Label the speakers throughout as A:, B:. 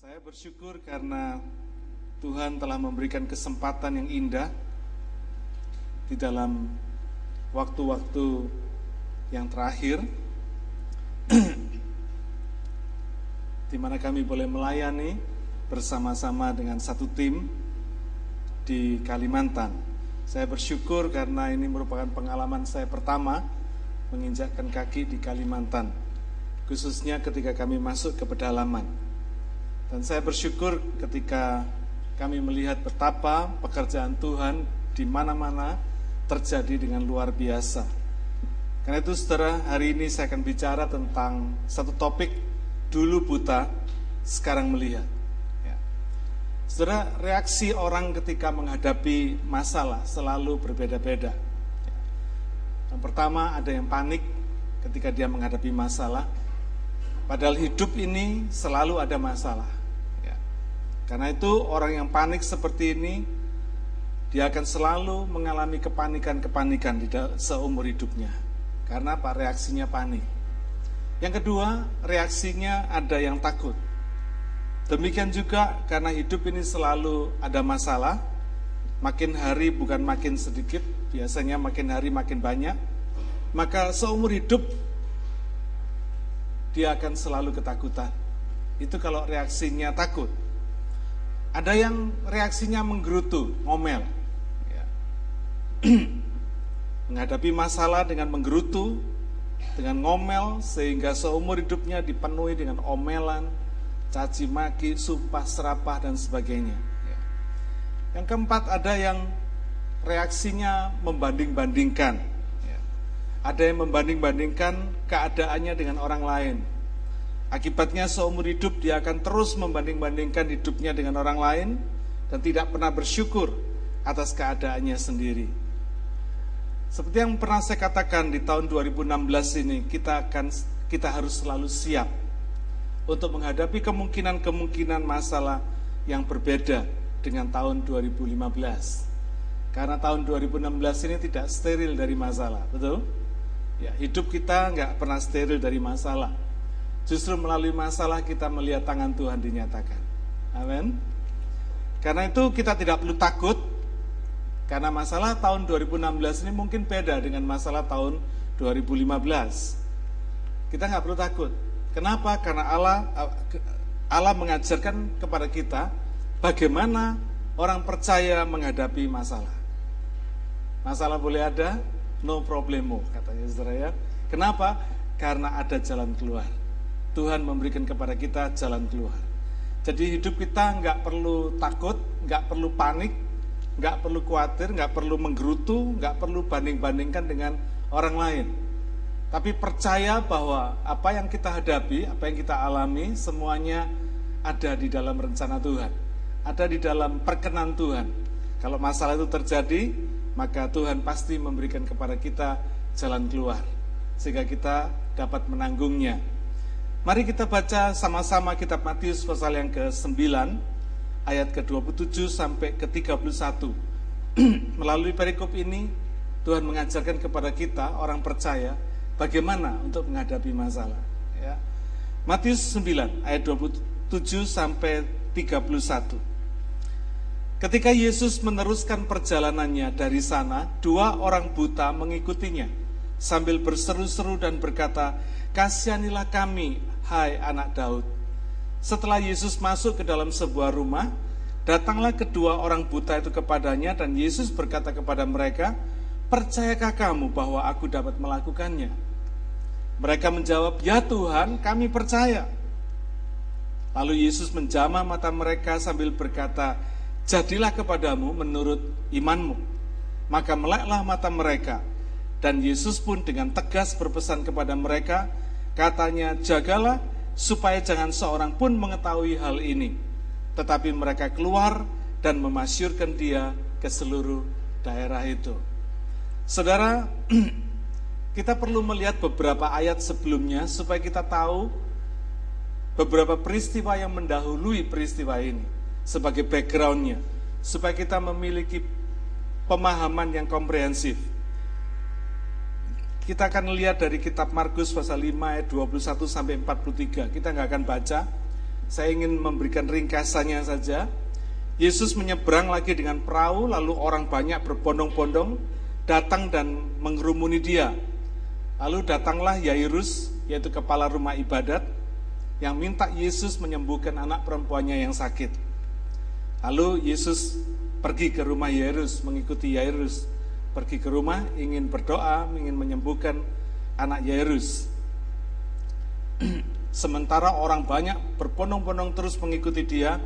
A: Saya bersyukur karena Tuhan telah memberikan kesempatan yang indah di dalam waktu-waktu yang terakhir di mana kami boleh melayani bersama-sama dengan satu tim di Kalimantan. Saya bersyukur karena ini merupakan pengalaman saya pertama menginjakkan kaki di Kalimantan, khususnya ketika kami masuk ke pedalaman. Dan saya bersyukur ketika kami melihat betapa pekerjaan Tuhan di mana-mana terjadi dengan luar biasa. Karena itu saudara, hari ini saya akan bicara tentang satu topik dulu buta, sekarang melihat. Ya. Saudara, reaksi orang ketika menghadapi masalah selalu berbeda-beda. Ya. Yang pertama ada yang panik ketika dia menghadapi masalah. Padahal hidup ini selalu ada masalah. Karena itu orang yang panik seperti ini dia akan selalu mengalami kepanikan-kepanikan di seumur hidupnya. Karena apa? Reaksinya panik. Yang kedua, reaksinya ada yang takut. Demikian juga karena hidup ini selalu ada masalah, makin hari bukan makin sedikit, biasanya makin hari makin banyak, maka seumur hidup dia akan selalu ketakutan. Itu kalau reaksinya takut. Ada yang reaksinya menggerutu, ngomel. Ya. Menghadapi masalah dengan menggerutu, dengan ngomel, sehingga seumur hidupnya dipenuhi dengan omelan, caci maki, sumpah serapah, dan sebagainya. Ya. Yang keempat ada yang reaksinya membanding-bandingkan. Ya. Ada yang membanding-bandingkan keadaannya dengan orang lain Akibatnya seumur hidup dia akan terus membanding-bandingkan hidupnya dengan orang lain dan tidak pernah bersyukur atas keadaannya sendiri. Seperti yang pernah saya katakan di tahun 2016 ini, kita akan kita harus selalu siap untuk menghadapi kemungkinan-kemungkinan masalah yang berbeda dengan tahun 2015. Karena tahun 2016 ini tidak steril dari masalah, betul? Ya, hidup kita nggak pernah steril dari masalah Justru melalui masalah kita melihat tangan Tuhan dinyatakan. Amin. Karena itu kita tidak perlu takut karena masalah tahun 2016 ini mungkin beda dengan masalah tahun 2015. Kita nggak perlu takut. Kenapa? Karena Allah Allah mengajarkan kepada kita bagaimana orang percaya menghadapi masalah. Masalah boleh ada, no problemo katanya saudara. Kenapa? Karena ada jalan keluar. Tuhan memberikan kepada kita jalan keluar. Jadi hidup kita nggak perlu takut, nggak perlu panik, nggak perlu khawatir, nggak perlu menggerutu, nggak perlu banding-bandingkan dengan orang lain. Tapi percaya bahwa apa yang kita hadapi, apa yang kita alami, semuanya ada di dalam rencana Tuhan. Ada di dalam perkenan Tuhan. Kalau masalah itu terjadi, maka Tuhan pasti memberikan kepada kita jalan keluar. Sehingga kita dapat menanggungnya Mari kita baca sama-sama kitab Matius pasal yang ke-9 ayat ke-27 sampai ke-31. Melalui perikop ini Tuhan mengajarkan kepada kita orang percaya bagaimana untuk menghadapi masalah ya. Matius 9 ayat 27 sampai 31. Ketika Yesus meneruskan perjalanannya dari sana, dua orang buta mengikutinya sambil berseru-seru dan berkata, "Kasihanilah kami, hai anak Daud. Setelah Yesus masuk ke dalam sebuah rumah, datanglah kedua orang buta itu kepadanya dan Yesus berkata kepada mereka, Percayakah kamu bahwa aku dapat melakukannya? Mereka menjawab, Ya Tuhan, kami percaya. Lalu Yesus menjamah mata mereka sambil berkata, Jadilah kepadamu menurut imanmu. Maka meleklah mata mereka, dan Yesus pun dengan tegas berpesan kepada mereka, Katanya, jagalah supaya jangan seorang pun mengetahui hal ini. Tetapi mereka keluar dan memasyurkan dia ke seluruh daerah itu. Saudara, kita perlu melihat beberapa ayat sebelumnya supaya kita tahu beberapa peristiwa yang mendahului peristiwa ini sebagai backgroundnya, supaya kita memiliki pemahaman yang komprehensif. Kita akan lihat dari kitab Markus pasal 5 ayat 21 sampai 43. Kita nggak akan baca, Saya ingin memberikan ringkasannya saja. Yesus menyeberang lagi dengan perahu, lalu orang banyak berbondong-bondong datang dan mengerumuni dia. Lalu datanglah Yairus, yaitu kepala rumah ibadat, yang minta Yesus menyembuhkan anak perempuannya yang sakit. Lalu Yesus pergi ke rumah Yairus, mengikuti Yairus. Pergi ke rumah, ingin berdoa, ingin menyembuhkan anak Yairus. Sementara orang banyak berbondong-bondong terus mengikuti dia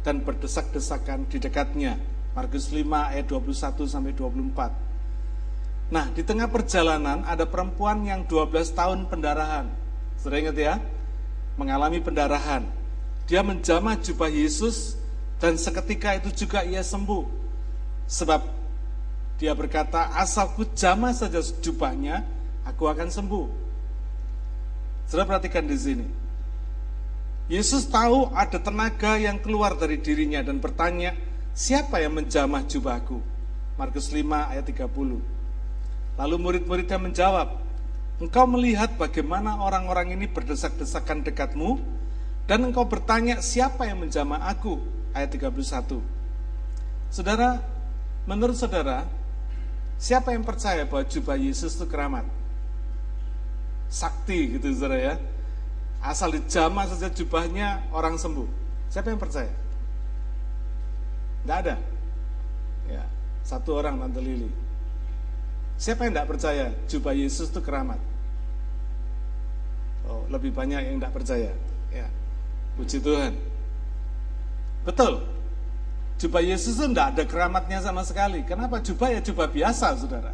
A: dan berdesak-desakan di dekatnya. Markus 5 ayat 21 sampai 24. Nah, di tengah perjalanan ada perempuan yang 12 tahun pendarahan. Sudah ingat ya? Mengalami pendarahan. Dia menjamah jubah Yesus dan seketika itu juga ia sembuh. Sebab dia berkata, asalku jamah saja jubahnya, aku akan sembuh. Sudah perhatikan di sini. Yesus tahu ada tenaga yang keluar dari dirinya dan bertanya, siapa yang menjamah jubahku? Markus 5 ayat 30. Lalu murid-muridnya menjawab, engkau melihat bagaimana orang-orang ini berdesak-desakan dekatmu, dan engkau bertanya, siapa yang menjamah aku? Ayat 31. Saudara, menurut saudara, siapa yang percaya bahwa jubah Yesus itu keramat? sakti gitu saudara ya. Asal dijamah saja jubahnya orang sembuh. Siapa yang percaya? Tidak ada. Ya, satu orang Tante Lili. Siapa yang tidak percaya jubah Yesus itu keramat? Oh, lebih banyak yang tidak percaya. Ya, puji Tuhan. Betul. Jubah Yesus itu tidak ada keramatnya sama sekali. Kenapa? Jubah ya jubah biasa, saudara.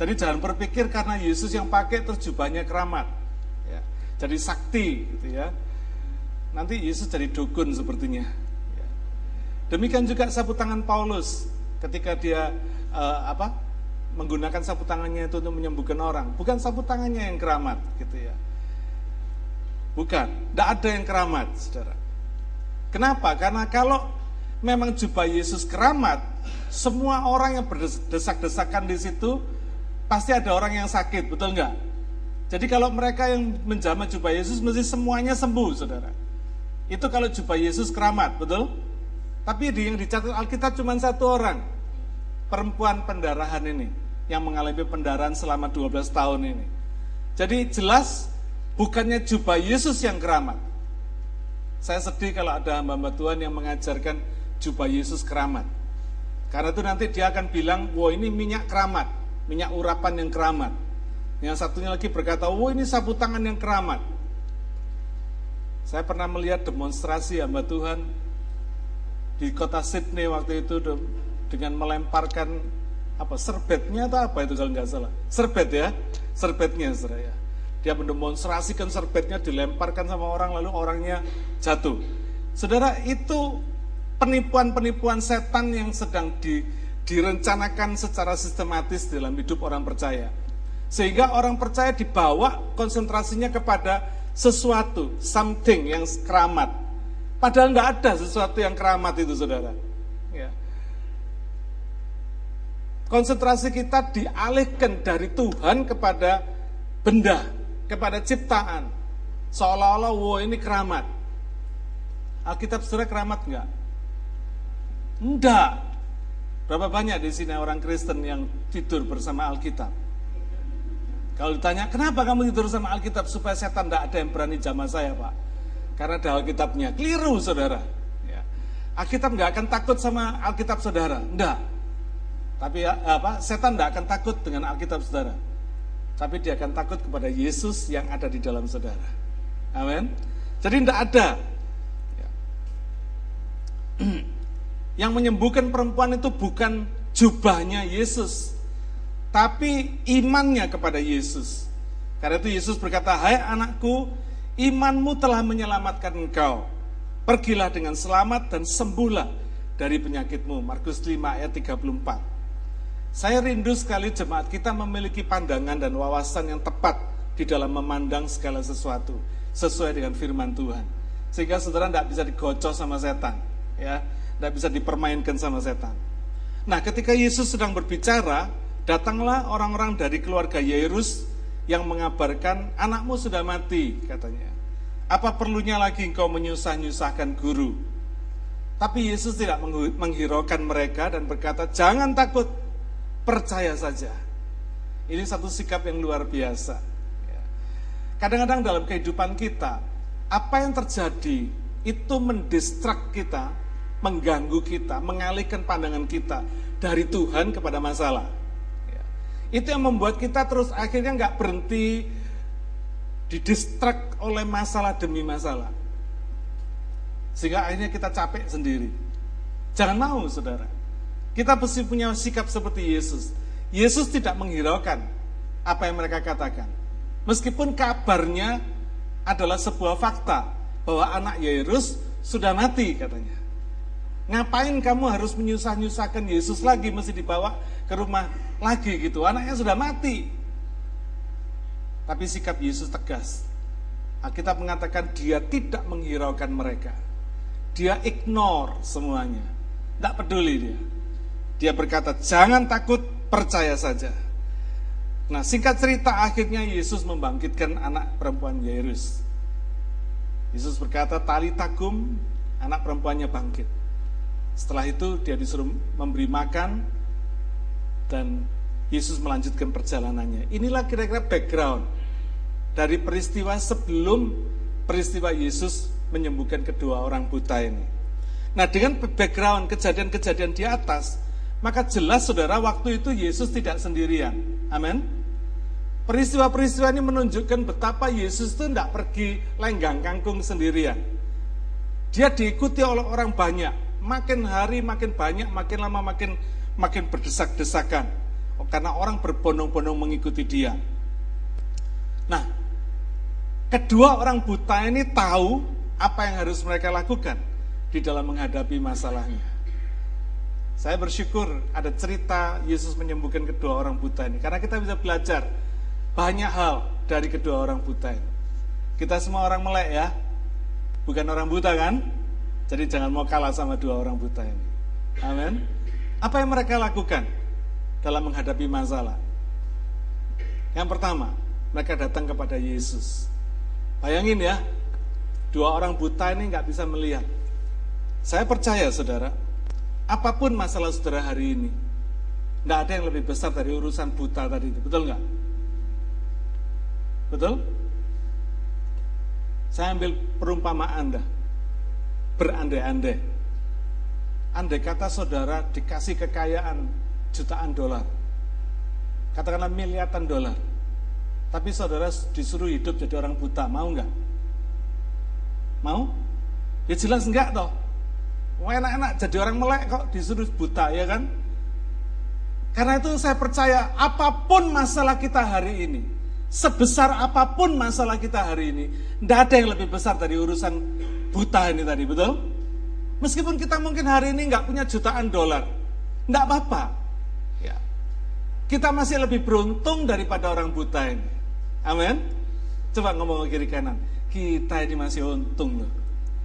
A: Jadi jangan berpikir karena Yesus yang pakai terus jubahnya keramat. Ya. Jadi sakti gitu ya. Nanti Yesus jadi dukun sepertinya. Ya. Demikian juga sapu tangan Paulus ketika dia uh, apa menggunakan sapu tangannya itu untuk menyembuhkan orang. Bukan sapu tangannya yang keramat gitu ya. Bukan, tidak ada yang keramat, saudara. Kenapa? Karena kalau memang jubah Yesus keramat, semua orang yang berdesak-desakan di situ pasti ada orang yang sakit, betul nggak? Jadi kalau mereka yang menjamah jubah Yesus mesti semuanya sembuh, saudara. Itu kalau jubah Yesus keramat, betul? Tapi di yang dicatat Alkitab cuma satu orang, perempuan pendarahan ini, yang mengalami pendarahan selama 12 tahun ini. Jadi jelas bukannya jubah Yesus yang keramat. Saya sedih kalau ada hamba-hamba Tuhan yang mengajarkan jubah Yesus keramat. Karena itu nanti dia akan bilang, wah ini minyak keramat minyak urapan yang keramat. Yang satunya lagi berkata, oh ini sapu tangan yang keramat. Saya pernah melihat demonstrasi hamba Tuhan di kota Sydney waktu itu dengan melemparkan apa serbetnya atau apa itu kalau nggak salah serbet ya serbetnya saudara dia mendemonstrasikan serbetnya dilemparkan sama orang lalu orangnya jatuh saudara itu penipuan-penipuan setan yang sedang di direncanakan secara sistematis dalam hidup orang percaya. Sehingga orang percaya dibawa konsentrasinya kepada sesuatu, something yang keramat. Padahal tidak ada sesuatu yang keramat itu saudara. Ya. Konsentrasi kita dialihkan dari Tuhan kepada benda, kepada ciptaan. Seolah-olah, wow ini keramat. Alkitab saudara keramat enggak? Enggak. Berapa banyak di sini orang Kristen yang tidur bersama Alkitab? Kalau ditanya, kenapa kamu tidur bersama Alkitab? Supaya setan tidak ada yang berani jamah saya, Pak. Karena ada Alkitabnya. Keliru, saudara. Ya. Alkitab nggak akan takut sama Alkitab saudara. Enggak. Tapi ya, apa? Setan tidak akan takut dengan Alkitab saudara. Tapi dia akan takut kepada Yesus yang ada di dalam saudara. Amin. Jadi tidak ada. Ya. Yang menyembuhkan perempuan itu bukan jubahnya Yesus, tapi imannya kepada Yesus. Karena itu Yesus berkata, "Hai anakku, imanmu telah menyelamatkan engkau. Pergilah dengan selamat dan sembuhlah dari penyakitmu." Markus 5 ayat 34. Saya rindu sekali jemaat kita memiliki pandangan dan wawasan yang tepat di dalam memandang segala sesuatu sesuai dengan firman Tuhan. Sehingga saudara tidak bisa digocok sama setan, ya tidak bisa dipermainkan sama setan. Nah, ketika Yesus sedang berbicara, datanglah orang-orang dari keluarga Yairus yang mengabarkan anakmu sudah mati, katanya. Apa perlunya lagi engkau menyusah-nyusahkan guru? Tapi Yesus tidak menghiraukan mereka dan berkata, jangan takut, percaya saja. Ini satu sikap yang luar biasa. Ya. Kadang-kadang dalam kehidupan kita, apa yang terjadi itu mendistrak kita, mengganggu kita, mengalihkan pandangan kita dari Tuhan kepada masalah. Ya. Itu yang membuat kita terus akhirnya nggak berhenti didistrak oleh masalah demi masalah. Sehingga akhirnya kita capek sendiri. Jangan mau, saudara. Kita mesti punya sikap seperti Yesus. Yesus tidak menghiraukan apa yang mereka katakan. Meskipun kabarnya adalah sebuah fakta bahwa anak Yairus sudah mati katanya. Ngapain kamu harus menyusah-nyusahkan Yesus lagi mesti dibawa ke rumah lagi gitu. Anaknya sudah mati. Tapi sikap Yesus tegas. Alkitab mengatakan dia tidak menghiraukan mereka. Dia ignore semuanya. Tidak peduli dia. Dia berkata, jangan takut, percaya saja. Nah singkat cerita akhirnya Yesus membangkitkan anak perempuan Yairus. Yesus berkata, tali tagum, anak perempuannya bangkit. Setelah itu dia disuruh memberi makan dan Yesus melanjutkan perjalanannya. Inilah kira-kira background dari peristiwa sebelum peristiwa Yesus menyembuhkan kedua orang buta ini. Nah, dengan background kejadian-kejadian di atas, maka jelas saudara waktu itu Yesus tidak sendirian. Amin. Peristiwa-peristiwa ini menunjukkan betapa Yesus itu tidak pergi lenggang kangkung sendirian. Dia diikuti oleh orang banyak. Makin hari makin banyak, makin lama makin makin berdesak-desakan. Karena orang berbondong-bondong mengikuti dia. Nah, Kedua orang buta ini tahu apa yang harus mereka lakukan di dalam menghadapi masalahnya. Saya bersyukur ada cerita Yesus menyembuhkan kedua orang buta ini. Karena kita bisa belajar banyak hal dari kedua orang buta ini. Kita semua orang melek ya. Bukan orang buta kan? Jadi jangan mau kalah sama dua orang buta ini. Amin. Apa yang mereka lakukan dalam menghadapi masalah? Yang pertama, mereka datang kepada Yesus. Bayangin ya, dua orang buta ini nggak bisa melihat. Saya percaya saudara, apa pun masalah saudara hari ini, nggak ada yang lebih besar dari urusan buta tadi itu, betul nggak? Betul? Saya ambil perumpamaan dah, berandai-andai. Andai kata saudara dikasih kekayaan jutaan dolar, katakanlah miliaran dolar, tapi saudara disuruh hidup jadi orang buta, mau nggak? Mau? Ya jelas enggak toh. Enak-enak jadi orang melek kok disuruh buta ya kan? Karena itu saya percaya apa pun masalah kita hari ini, sebesar apa pun masalah kita hari ini, tidak ada yang lebih besar dari urusan buta ini tadi, betul? Meskipun kita mungkin hari ini nggak punya jutaan dolar, nggak apa-apa. Ya. Kita masih lebih beruntung daripada orang buta ini. Amin. Coba ngomong ke kiri kanan. Kita ini masih untung loh.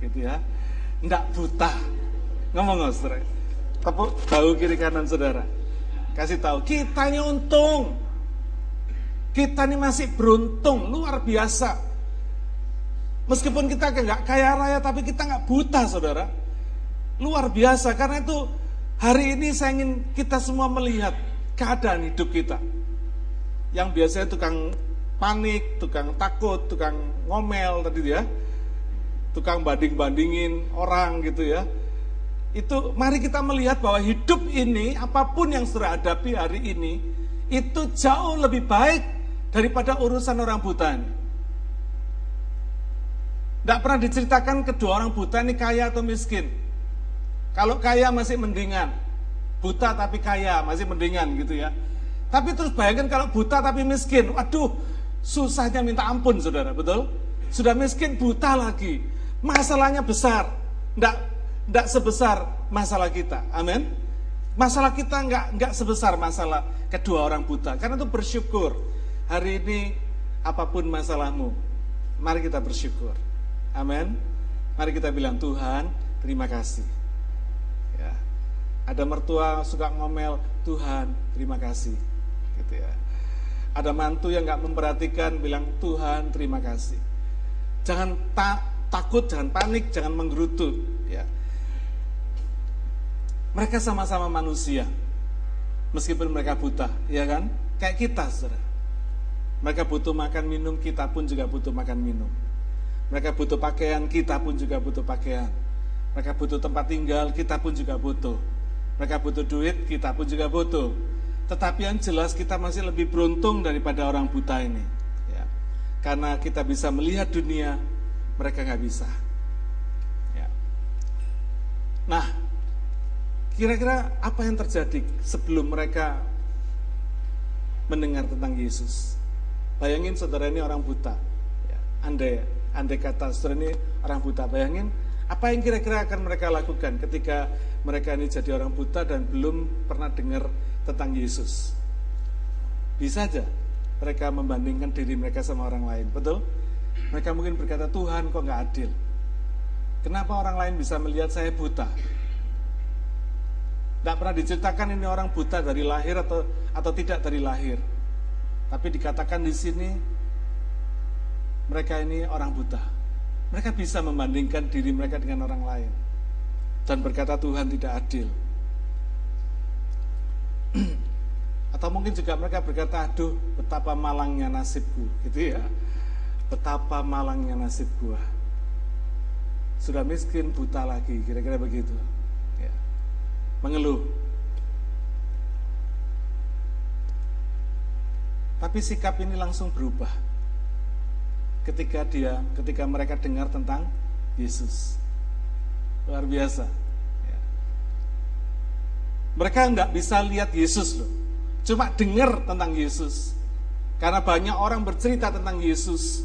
A: Gitu ya. Enggak buta. Ngomong saudara. Tepuk tahu kiri kanan saudara. Kasih tahu, kita ini untung. Kita ini masih beruntung, luar biasa. Meskipun kita nggak kaya raya, tapi kita nggak buta, saudara. Luar biasa, karena itu hari ini saya ingin kita semua melihat keadaan hidup kita. Yang biasanya tukang panik, tukang takut, tukang ngomel tadi ya, tukang banding-bandingin orang gitu ya. Itu mari kita melihat bahwa hidup ini apa pun yang sudah hadapi hari ini itu jauh lebih baik daripada urusan orang buta ini. Tidak pernah diceritakan kedua orang buta ini kaya atau miskin. Kalau kaya masih mendingan, buta tapi kaya masih mendingan gitu ya. Tapi terus bayangkan kalau buta tapi miskin, waduh Susahnya minta ampun saudara, betul? Sudah miskin buta lagi. Masalahnya besar. Tidak tidak sebesar masalah kita. Amin. Masalah kita nggak nggak sebesar masalah kedua orang buta. Karena itu bersyukur. Hari ini apa pun masalahmu, mari kita bersyukur. Amin. Mari kita bilang Tuhan, terima kasih. Ya. Ada mertua suka ngomel, Tuhan, terima kasih. Gitu ya. Ada mantu yang nggak memperhatikan, bilang Tuhan terima kasih. Jangan ta takut, jangan panik, jangan menggerutu. Ya. Mereka sama-sama manusia, meskipun mereka buta, ya kan? Kayak kita, saudara. Mereka butuh makan minum, kita pun juga butuh makan minum. Mereka butuh pakaian, kita pun juga butuh pakaian. Mereka butuh tempat tinggal, kita pun juga butuh. Mereka butuh duit, kita pun juga butuh. Tetapi yang jelas kita masih lebih beruntung daripada orang buta ini. Ya. Karena kita bisa melihat dunia, mereka nggak bisa. Ya. Nah, kira-kira apa yang terjadi sebelum mereka mendengar tentang Yesus? Bayangin saudara ini orang buta. Ya. Andai, andai kata saudara ini orang buta, bayangin apa yang kira-kira akan mereka lakukan ketika mereka ini jadi orang buta dan belum pernah dengar tentang Yesus. Bisa aja mereka membandingkan diri mereka sama orang lain, betul? Mereka mungkin berkata, Tuhan kok nggak adil? Kenapa orang lain bisa melihat saya buta? Tidak pernah diceritakan ini orang buta dari lahir atau atau tidak dari lahir. Tapi dikatakan di sini mereka ini orang buta. Mereka bisa membandingkan diri mereka dengan orang lain dan berkata Tuhan tidak adil. Atau mungkin juga mereka berkata, aduh betapa malangnya nasibku, gitu ya. Betapa malangnya nasib gua. Sudah miskin, buta lagi, kira-kira begitu. Ya. Mengeluh. Tapi sikap ini langsung berubah ketika dia, ketika mereka dengar tentang Yesus. Luar biasa. Ya. Mereka nggak bisa lihat Yesus loh. Cuma dengar tentang Yesus. Karena banyak orang bercerita tentang Yesus.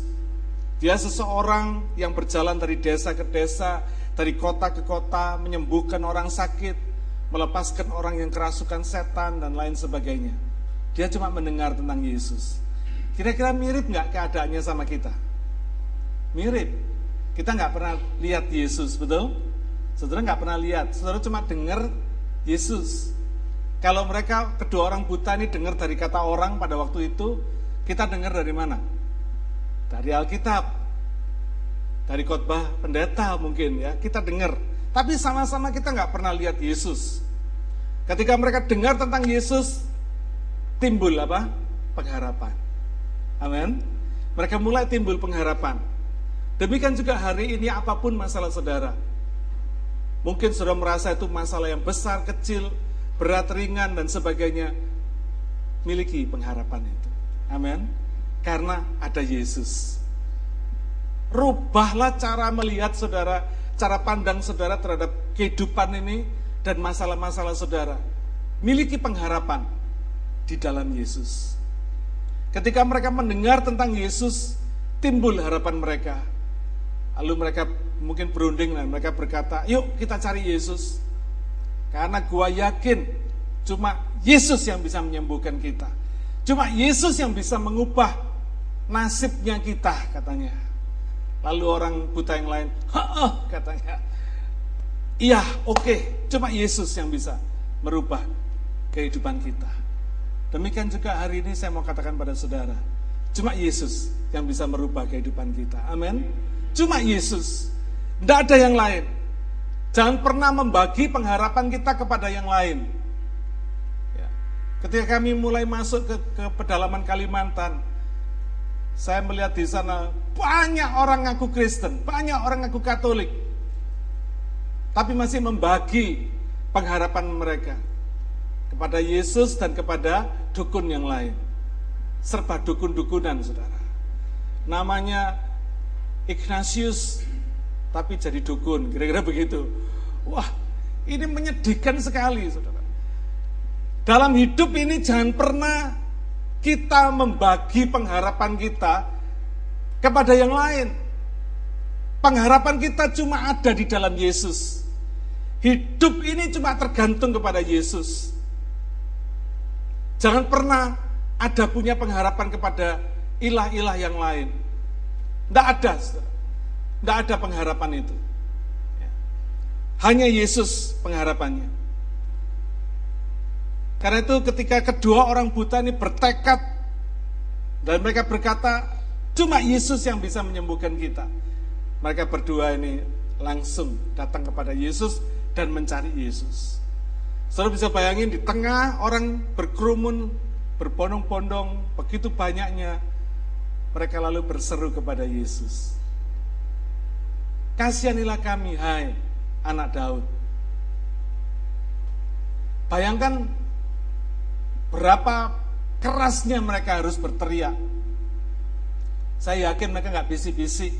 A: Dia seseorang yang berjalan dari desa ke desa, dari kota ke kota, menyembuhkan orang sakit, melepaskan orang yang kerasukan setan, dan lain sebagainya. Dia cuma mendengar tentang Yesus. Kira-kira mirip nggak keadaannya sama kita? Mirip. Kita nggak pernah lihat Yesus, betul? Saudara nggak pernah lihat, saudara cuma dengar Yesus. Kalau mereka kedua orang buta ini dengar dari kata orang pada waktu itu, kita dengar dari mana? Dari Alkitab, dari khotbah pendeta mungkin ya, kita dengar. Tapi sama-sama kita nggak pernah lihat Yesus. Ketika mereka dengar tentang Yesus, timbul apa? Pengharapan. Amin. Mereka mulai timbul pengharapan. Demikian juga hari ini apa pun masalah saudara, Mungkin sudah merasa itu masalah yang besar, kecil, berat, ringan, dan sebagainya. Miliki pengharapan itu. Amin. Karena ada Yesus. Rubahlah cara melihat saudara, cara pandang saudara terhadap kehidupan ini dan masalah-masalah saudara. Miliki pengharapan di dalam Yesus. Ketika mereka mendengar tentang Yesus, timbul harapan mereka. Lalu mereka mungkin berunding dan mereka berkata, yuk kita cari Yesus. Karena gua yakin cuma Yesus yang bisa menyembuhkan kita. Cuma Yesus yang bisa mengubah nasibnya kita katanya. Lalu orang buta yang lain, ha katanya. Iya, oke, okay. cuma Yesus yang bisa merubah kehidupan kita. Demikian juga hari ini saya mau katakan pada saudara, cuma Yesus yang bisa merubah kehidupan kita. Amin. Cuma Yesus. Tidak ada yang lain. Jangan pernah membagi pengharapan kita kepada yang lain. Ya. Ketika kami mulai masuk ke, ke pedalaman Kalimantan, saya melihat di sana banyak orang ngaku Kristen, banyak orang ngaku Katolik, tapi masih membagi pengharapan mereka kepada Yesus dan kepada dukun yang lain, serba dukun-dukunan, saudara. Namanya Ignatius tapi jadi dukun, kira-kira begitu. Wah, ini menyedihkan sekali, saudara. Dalam hidup ini jangan pernah kita membagi pengharapan kita kepada yang lain. Pengharapan kita cuma ada di dalam Yesus. Hidup ini cuma tergantung kepada Yesus. Jangan pernah ada punya pengharapan kepada ilah-ilah yang lain. Tidak ada. Tidak ada pengharapan itu. Ya. Hanya Yesus pengharapannya. Karena itu ketika kedua orang buta ini bertekad dan mereka berkata, Cuma Yesus yang bisa menyembuhkan kita. Mereka berdua ini langsung datang kepada Yesus dan mencari Yesus. Saudara bisa bayangin di tengah orang berkerumun, berbondong-bondong, begitu banyaknya, mereka lalu berseru kepada Yesus. Kasihanilah kami, hai anak Daud. Bayangkan berapa kerasnya mereka harus berteriak. Saya yakin mereka nggak bisik-bisik.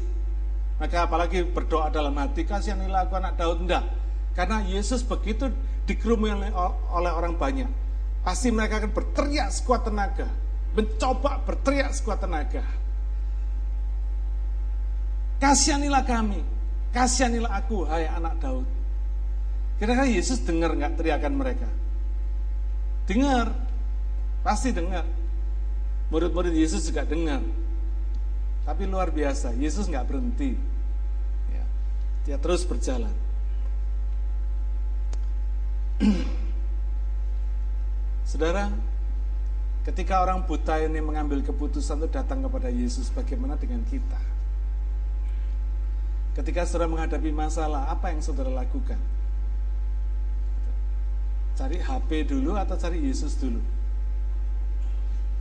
A: Mereka apalagi berdoa dalam hati, kasihanilah aku anak Daud. Enggak. Karena Yesus begitu dikerumuni oleh orang banyak, pasti mereka akan berteriak sekuat tenaga, mencoba berteriak sekuat tenaga. Kasihanilah kami, kasihanilah aku, hai anak Daud. Kira-kira Yesus dengar nggak teriakan mereka? Dengar, pasti dengar. Murid-murid Yesus juga dengar. Tapi luar biasa, Yesus nggak berhenti. Ya, dia terus berjalan. Saudara, ketika orang buta ini mengambil keputusan untuk datang kepada Yesus, bagaimana dengan kita? Ketika saudara menghadapi masalah, apa yang saudara lakukan? Cari HP dulu atau cari Yesus dulu?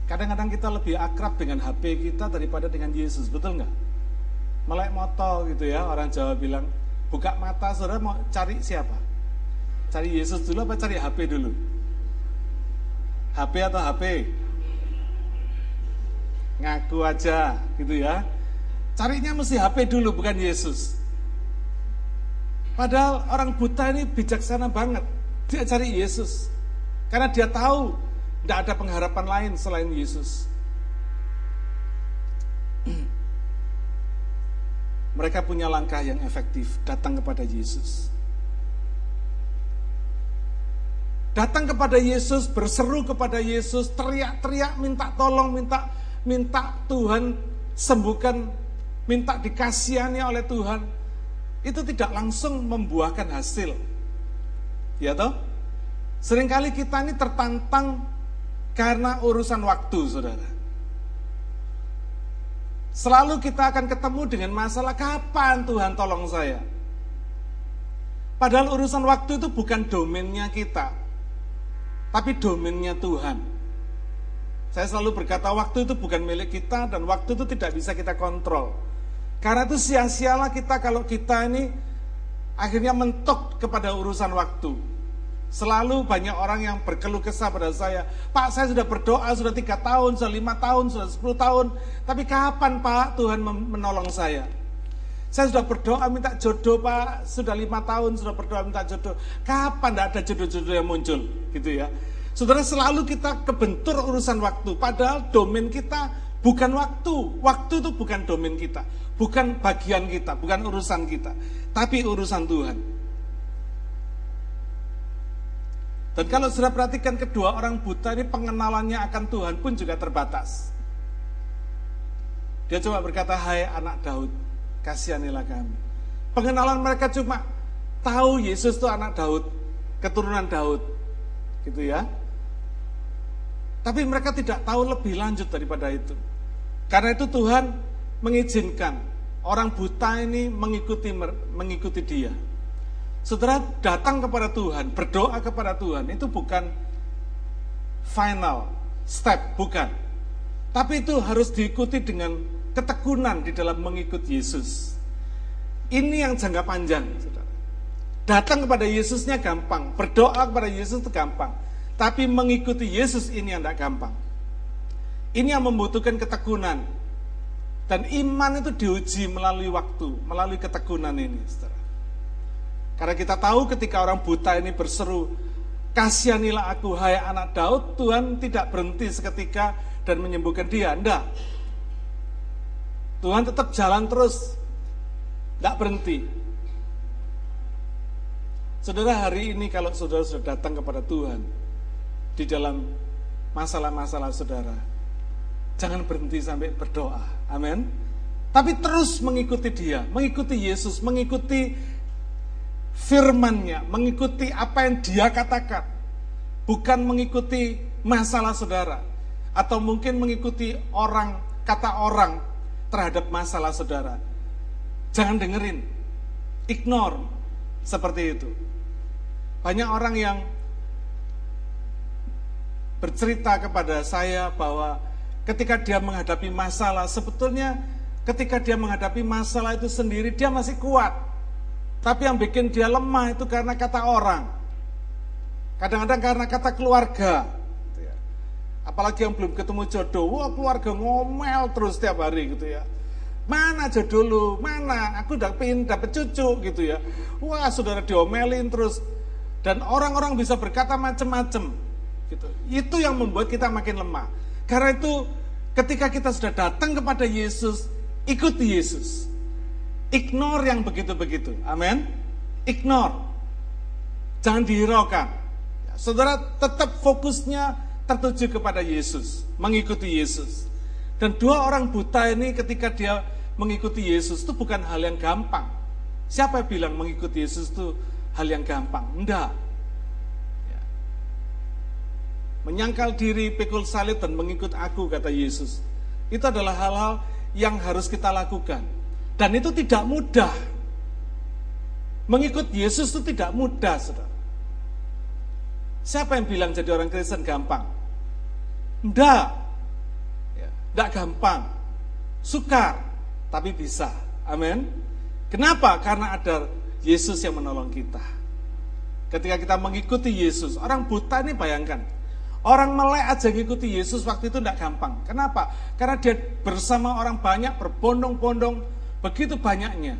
A: Kadang-kadang kita lebih akrab dengan HP kita daripada dengan Yesus, betul nggak? Melek moto gitu ya, orang Jawa bilang, buka mata saudara mau cari siapa? Cari Yesus dulu apa cari HP dulu? HP atau HP? Ngaku aja gitu ya. Carinya mesti HP dulu bukan Yesus. Padahal orang buta ini bijaksana banget. Dia cari Yesus. Karena dia tahu tidak ada pengharapan lain selain Yesus. Mereka punya langkah yang efektif, datang kepada Yesus. Datang kepada Yesus, berseru kepada Yesus, teriak-teriak minta tolong, minta minta Tuhan sembuhkan, minta dikasihani oleh Tuhan. Itu tidak langsung membuahkan hasil. Ya toh? Seringkali kita ini tertantang karena urusan waktu, Saudara. Selalu kita akan ketemu dengan masalah kapan Tuhan tolong saya. Padahal urusan waktu itu bukan domainnya kita tapi domainnya Tuhan. Saya selalu berkata waktu itu bukan milik kita dan waktu itu tidak bisa kita kontrol. Karena itu sia-sialah kita kalau kita ini akhirnya mentok kepada urusan waktu. Selalu banyak orang yang berkeluh kesah pada saya, Pak saya sudah berdoa sudah tiga tahun, sudah lima tahun, sudah sepuluh tahun, tapi kapan Pak Tuhan menolong saya? Saya sudah berdoa minta jodoh Pak, sudah lima tahun sudah berdoa minta jodoh. Kapan tidak ada jodoh-jodoh yang muncul? Gitu ya. Saudara selalu kita kebentur urusan waktu, padahal domain kita bukan waktu. Waktu itu bukan domain kita, bukan bagian kita, bukan urusan kita, tapi urusan Tuhan. Dan kalau sudah perhatikan kedua orang buta ini pengenalannya akan Tuhan pun juga terbatas. Dia coba berkata, hai anak Daud, kasihanilah kami. Pengenalan mereka cuma tahu Yesus itu anak Daud, keturunan Daud. Gitu ya. Tapi mereka tidak tahu lebih lanjut daripada itu. Karena itu Tuhan mengizinkan orang buta ini mengikuti mengikuti dia. Saudara datang kepada Tuhan, berdoa kepada Tuhan, itu bukan final step, bukan. Tapi itu harus diikuti dengan ketekunan di dalam mengikut Yesus. Ini yang jangka panjang, saudara. Datang kepada Yesusnya gampang, berdoa kepada Yesus itu gampang. Tapi mengikuti Yesus ini yang tidak gampang. Ini yang membutuhkan ketekunan. Dan iman itu diuji melalui waktu, melalui ketekunan ini, saudara. Karena kita tahu ketika orang buta ini berseru, kasihanilah aku hai anak Daud, Tuhan tidak berhenti seketika dan menyembuhkan dia. Enggak. Tuhan tetap jalan terus, tidak berhenti. Saudara hari ini kalau saudara sudah datang kepada Tuhan di dalam masalah-masalah saudara, jangan berhenti sampai berdoa. Amin. Tapi terus mengikuti dia, mengikuti Yesus, mengikuti firmannya, mengikuti apa yang dia katakan. Bukan mengikuti masalah saudara. Atau mungkin mengikuti orang, kata orang terhadap masalah saudara. Jangan dengerin, ignore seperti itu. Banyak orang yang bercerita kepada saya bahwa ketika dia menghadapi masalah, sebetulnya ketika dia menghadapi masalah itu sendiri dia masih kuat. Tapi yang bikin dia lemah itu karena kata orang. Kadang-kadang karena kata keluarga. Apalagi yang belum ketemu jodoh, wah keluarga ngomel terus setiap hari gitu ya. Mana jodoh lu? Mana? Aku udah pengen dapet cucu gitu ya. Wah saudara diomelin terus. Dan orang-orang bisa berkata macam-macam. Gitu. Itu yang membuat kita makin lemah. Karena itu ketika kita sudah datang kepada Yesus, ikuti Yesus. Ignore yang begitu-begitu. Amin. Ignore. Jangan dihiraukan. Saudara tetap fokusnya tertuju kepada Yesus, mengikuti Yesus. Dan dua orang buta ini ketika dia mengikuti Yesus itu bukan hal yang gampang. Siapa yang bilang mengikuti Yesus itu hal yang gampang? Enggak. Ya. Menyangkal diri, pikul salib dan mengikut aku, kata Yesus. Itu adalah hal-hal yang harus kita lakukan. Dan itu tidak mudah. Mengikut Yesus itu tidak mudah, saudara. Siapa yang bilang jadi orang Kristen gampang? Tidak. Ya, tidak gampang. Sukar, tapi bisa. Amin. Kenapa? Karena ada Yesus yang menolong kita. Ketika kita mengikuti Yesus, orang buta ini bayangkan, Orang melek aja ngikuti Yesus waktu itu tidak gampang. Kenapa? Karena dia bersama orang banyak, berbondong-bondong, Begitu banyaknya.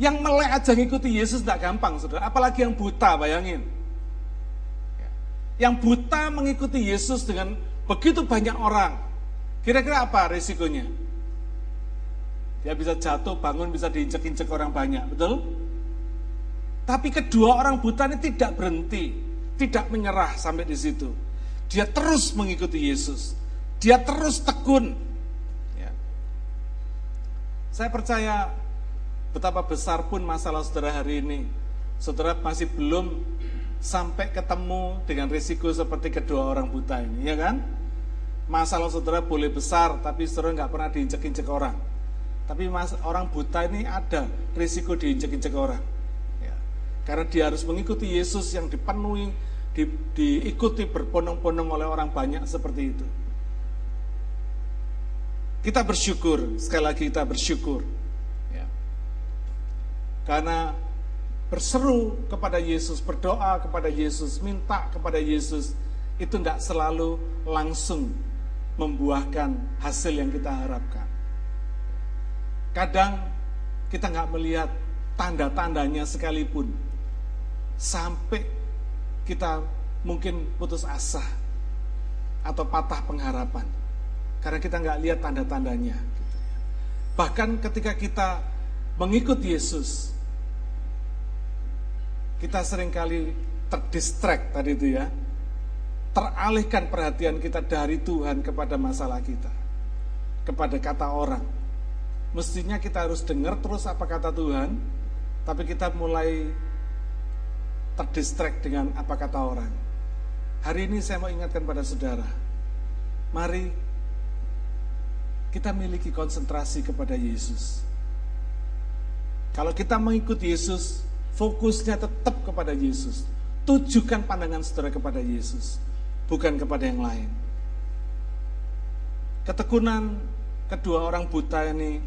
A: Yang melek aja ngikuti Yesus tidak gampang, saudara. Apalagi yang buta, bayangin. Ya. Yang buta mengikuti Yesus dengan begitu banyak orang. Kira-kira apa resikonya? Dia bisa jatuh, bangun, bisa diinjek-injek orang banyak, betul? Tapi kedua orang buta ini tidak berhenti, tidak menyerah sampai di situ. Dia terus mengikuti Yesus. Dia terus tekun saya percaya betapa besar pun masalah saudara hari ini. Saudara masih belum sampai ketemu dengan risiko seperti kedua orang buta ini, ya kan? Masalah saudara boleh besar, tapi saudara nggak pernah diinjek-injek orang. Tapi mas, orang buta ini ada risiko diinjek-injek orang. Ya. Karena dia harus mengikuti Yesus yang dipenuhi, di, diikuti berpondong-pondong oleh orang banyak seperti itu. Kita bersyukur, sekali lagi kita bersyukur. Ya. Karena berseru kepada Yesus, berdoa kepada Yesus, minta kepada Yesus, itu tidak selalu langsung membuahkan hasil yang kita harapkan. Kadang kita nggak melihat tanda-tandanya sekalipun, sampai kita mungkin putus asa atau patah pengharapan. Karena kita nggak lihat tanda-tandanya. Bahkan ketika kita mengikut Yesus, kita sering kali terdistract tadi itu ya. Teralihkan perhatian kita dari Tuhan kepada masalah kita. Kepada kata orang. Mestinya kita harus dengar terus apa kata Tuhan, tapi kita mulai terdistract dengan apa kata orang. Hari ini saya mau ingatkan pada saudara, mari kita miliki konsentrasi kepada Yesus. Kalau kita mengikuti Yesus, fokusnya tetap kepada Yesus. Tujukan pandangan saudara kepada Yesus, bukan kepada yang lain. Ketekunan kedua orang buta ini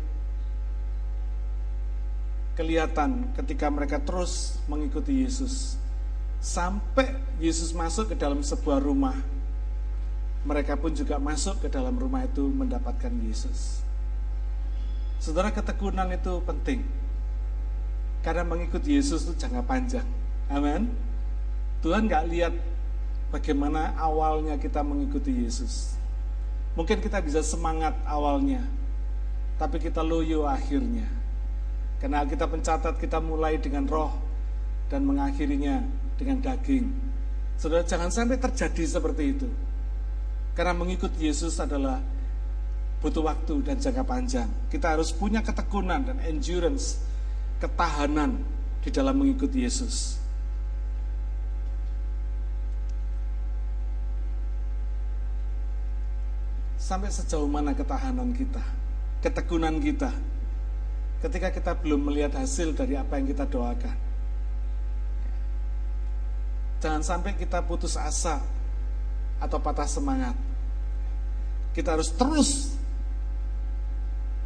A: kelihatan ketika mereka terus mengikuti Yesus. Sampai Yesus masuk ke dalam sebuah rumah mereka pun juga masuk ke dalam rumah itu mendapatkan Yesus. Saudara ketekunan itu penting. Karena mengikuti Yesus itu jangka panjang. Amin. Tuhan nggak lihat bagaimana awalnya kita mengikuti Yesus. Mungkin kita bisa semangat awalnya, tapi kita loyo akhirnya. Karena kita pencatat kita mulai dengan roh dan mengakhirinya dengan daging. Saudara jangan sampai terjadi seperti itu. Karena mengikut Yesus adalah butuh waktu dan jangka panjang. Kita harus punya ketekunan dan endurance, ketahanan di dalam mengikuti Yesus. Sampai sejauh mana ketahanan kita? ketekunan kita ketika kita belum melihat hasil dari apa yang kita doakan. Jangan sampai kita putus asa atau patah semangat. Kita harus terus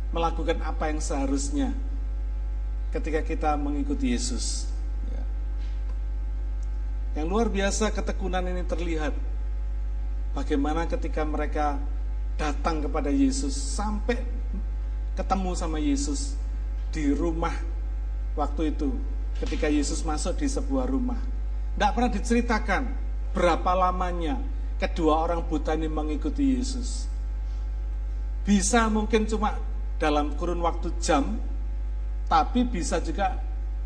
A: melakukan apa yang seharusnya ketika kita mengikuti Yesus. Ya. Yang luar biasa ketekunan ini terlihat. Bagaimana ketika mereka datang kepada Yesus sampai ketemu sama Yesus di rumah waktu itu ketika Yesus masuk di sebuah rumah. Tidak pernah diceritakan berapa lamanya kedua orang buta ini mengikuti Yesus. Bisa mungkin cuma dalam kurun waktu jam, tapi bisa juga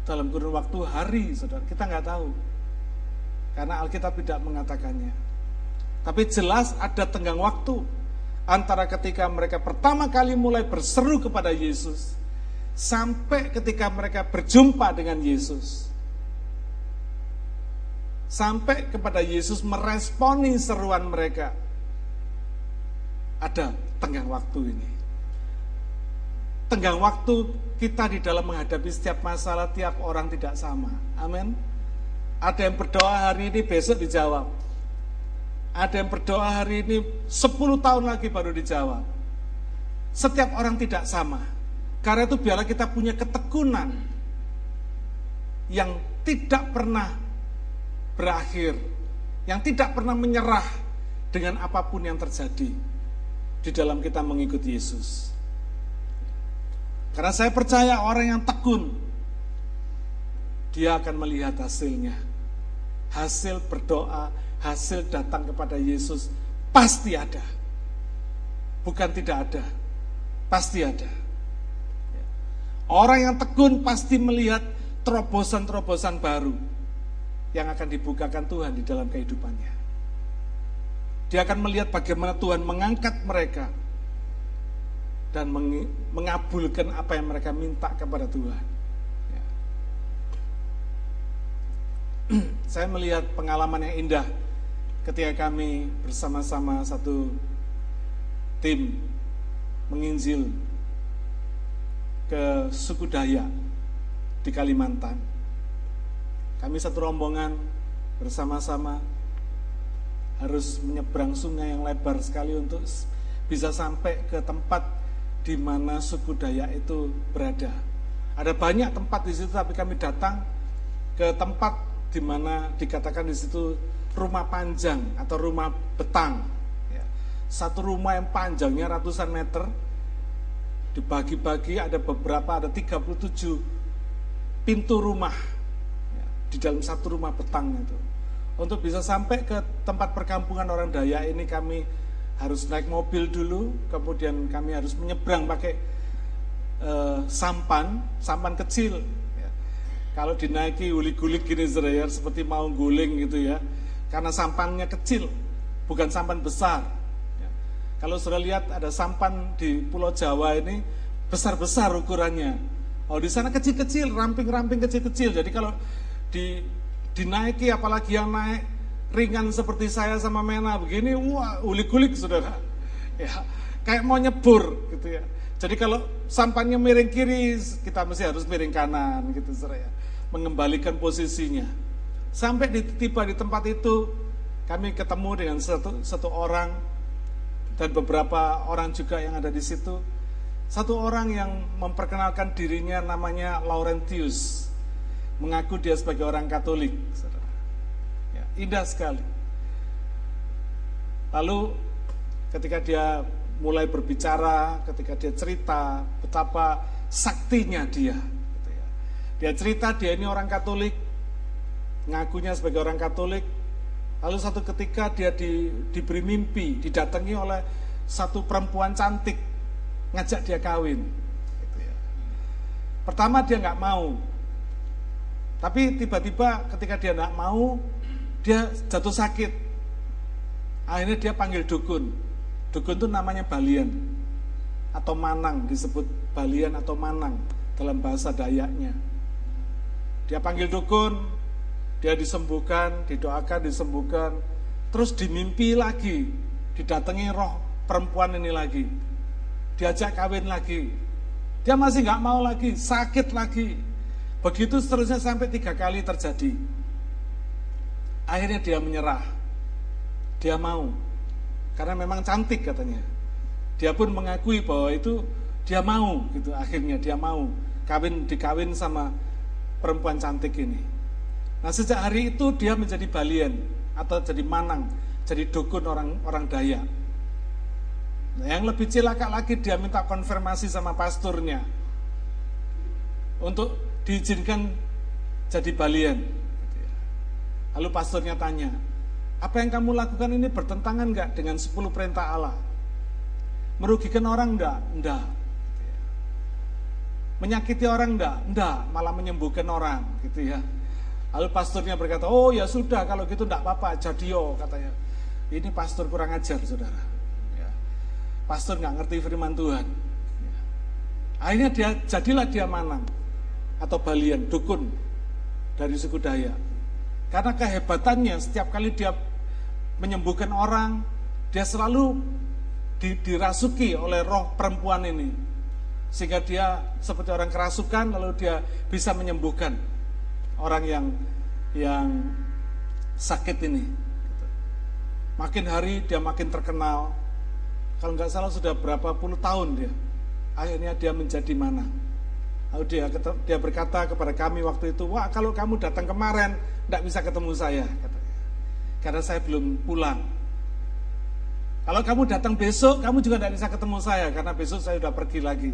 A: dalam kurun waktu hari, saudara. Kita nggak tahu. Karena Alkitab tidak mengatakannya. Tapi jelas ada tenggang waktu antara ketika mereka pertama kali mulai berseru kepada Yesus sampai ketika mereka berjumpa dengan Yesus sampai kepada Yesus meresponi seruan mereka. Ada tenggang waktu ini. Tenggang waktu kita di dalam menghadapi setiap masalah tiap orang tidak sama. Amin. Ada yang berdoa hari ini besok dijawab. Ada yang berdoa hari ini 10 tahun lagi baru dijawab. Setiap orang tidak sama. Karena itu biarlah kita punya ketekunan yang tidak pernah berakhir, yang tidak pernah menyerah dengan apa pun yang terjadi di dalam kita mengikuti Yesus. Karena saya percaya orang yang tekun, dia akan melihat hasilnya. Hasil berdoa, hasil datang kepada Yesus pasti ada. Bukan tidak ada, pasti ada. Orang yang tekun pasti melihat terobosan-terobosan baru yang akan dibukakan Tuhan di dalam kehidupannya. Dia akan melihat bagaimana Tuhan mengangkat mereka dan mengabulkan apa yang mereka minta kepada Tuhan. Ya. Saya melihat pengalaman yang indah ketika kami bersama-sama satu tim menginjil ke suku Dayak di Kalimantan kami satu rombongan bersama-sama harus menyeberang sungai yang lebar sekali untuk bisa sampai ke tempat di mana suku Dayak itu berada. Ada banyak tempat di situ, tapi kami datang ke tempat di mana dikatakan di situ rumah panjang atau rumah betang. Ya. Satu rumah yang panjangnya ratusan meter, dibagi-bagi ada beberapa, ada 37 pintu rumah di dalam satu rumah petang itu. Untuk bisa sampai ke tempat perkampungan orang Dayak ini kami harus naik mobil dulu, kemudian kami harus menyeberang pakai uh, sampan, sampan kecil. Ya. Kalau dinaiki gulik-gulik gini ya, seperti mau guling gitu ya, karena sampannya kecil, bukan sampan besar. Ya. Kalau sudah lihat ada sampan di Pulau Jawa ini besar-besar ukurannya. Oh di sana kecil-kecil, ramping-ramping kecil-kecil. Jadi kalau di dinaiki apalagi yang naik ringan seperti saya sama Mena begini wah ulik-ulik saudara. Ya kayak mau nyebur gitu ya. Jadi kalau sampannya miring kiri kita mesti harus miring kanan gitu saudara ya. Mengembalikan posisinya. Sampai di, tiba di tempat itu kami ketemu dengan satu satu orang dan beberapa orang juga yang ada di situ. Satu orang yang memperkenalkan dirinya namanya Laurentius. Mengaku dia sebagai orang Katolik. Indah sekali. Lalu ketika dia mulai berbicara, ketika dia cerita betapa saktinya dia. Gitu ya. Dia cerita dia ini orang Katolik, ngakunya sebagai orang Katolik. Lalu satu ketika dia di, diberi mimpi, didatangi oleh satu perempuan cantik, ngajak dia kawin. Gitu ya. Pertama dia nggak mau, tapi tiba-tiba ketika dia tidak mau, dia jatuh sakit. Akhirnya dia panggil dukun. Dukun itu namanya balian atau manang disebut balian atau manang dalam bahasa Dayaknya. Dia panggil dukun, dia disembuhkan, didoakan, disembuhkan, terus dimimpi lagi, didatangi roh perempuan ini lagi. diajak kawin lagi. Dia masih nggak mau lagi, sakit lagi. Begitu seterusnya sampai tiga kali terjadi. Akhirnya dia menyerah. Dia mau. Karena memang cantik katanya. Dia pun mengakui bahwa itu dia mau gitu. Akhirnya dia mau kawin dikawin sama perempuan cantik ini. Nah sejak hari itu dia menjadi balian atau jadi manang, jadi dukun orang orang Dayak. Nah, yang lebih cilaka lagi dia minta konfirmasi sama pasturnya untuk diizinkan jadi balian. Lalu pasturnya tanya, apa yang kamu lakukan ini bertentangan nggak dengan 10 perintah Allah? Merugikan orang enggak? Enggak. Menyakiti orang enggak? Enggak, malah menyembuhkan orang gitu ya. Lalu pasturnya berkata, oh ya sudah kalau gitu enggak apa-apa, jadio katanya. Ini pastor kurang ajar saudara. Ya. Pastor nggak ngerti firman Tuhan. Ya. Akhirnya dia jadilah dia manang atau balian, dukun dari suku Dayak. Karena kehebatannya setiap kali dia menyembuhkan orang, dia selalu dirasuki oleh roh perempuan ini sehingga dia seperti orang kerasukan lalu dia bisa menyembuhkan orang yang yang sakit ini. Makin hari dia makin terkenal. Kalau nggak salah sudah berapa puluh tahun dia. Akhirnya dia menjadi mana? Lalu dia berkata kepada kami waktu itu, wah kalau kamu datang kemarin tidak bisa ketemu saya, katanya. Karena saya belum pulang. Kalau kamu datang besok, kamu juga tidak bisa ketemu saya karena besok saya sudah pergi lagi.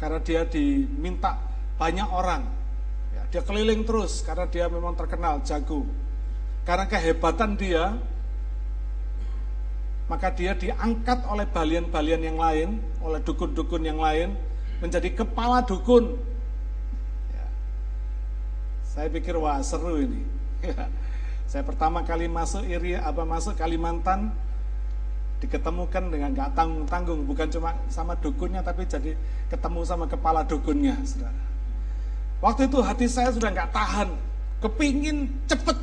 A: Karena dia diminta banyak orang. Ya, dia keliling terus karena dia memang terkenal jago. Karena kehebatan dia, maka dia diangkat oleh balian-balian yang lain, oleh dukun-dukun yang lain, menjadi kepala dukun. Ya. Saya pikir wah seru ini. Saya pertama kali masuk iri apa masuk Kalimantan, diketemukan dengan gak tanggung tanggung bukan cuma sama dukunnya tapi jadi ketemu sama kepala dukunnya saudara waktu itu hati saya sudah nggak tahan kepingin cepet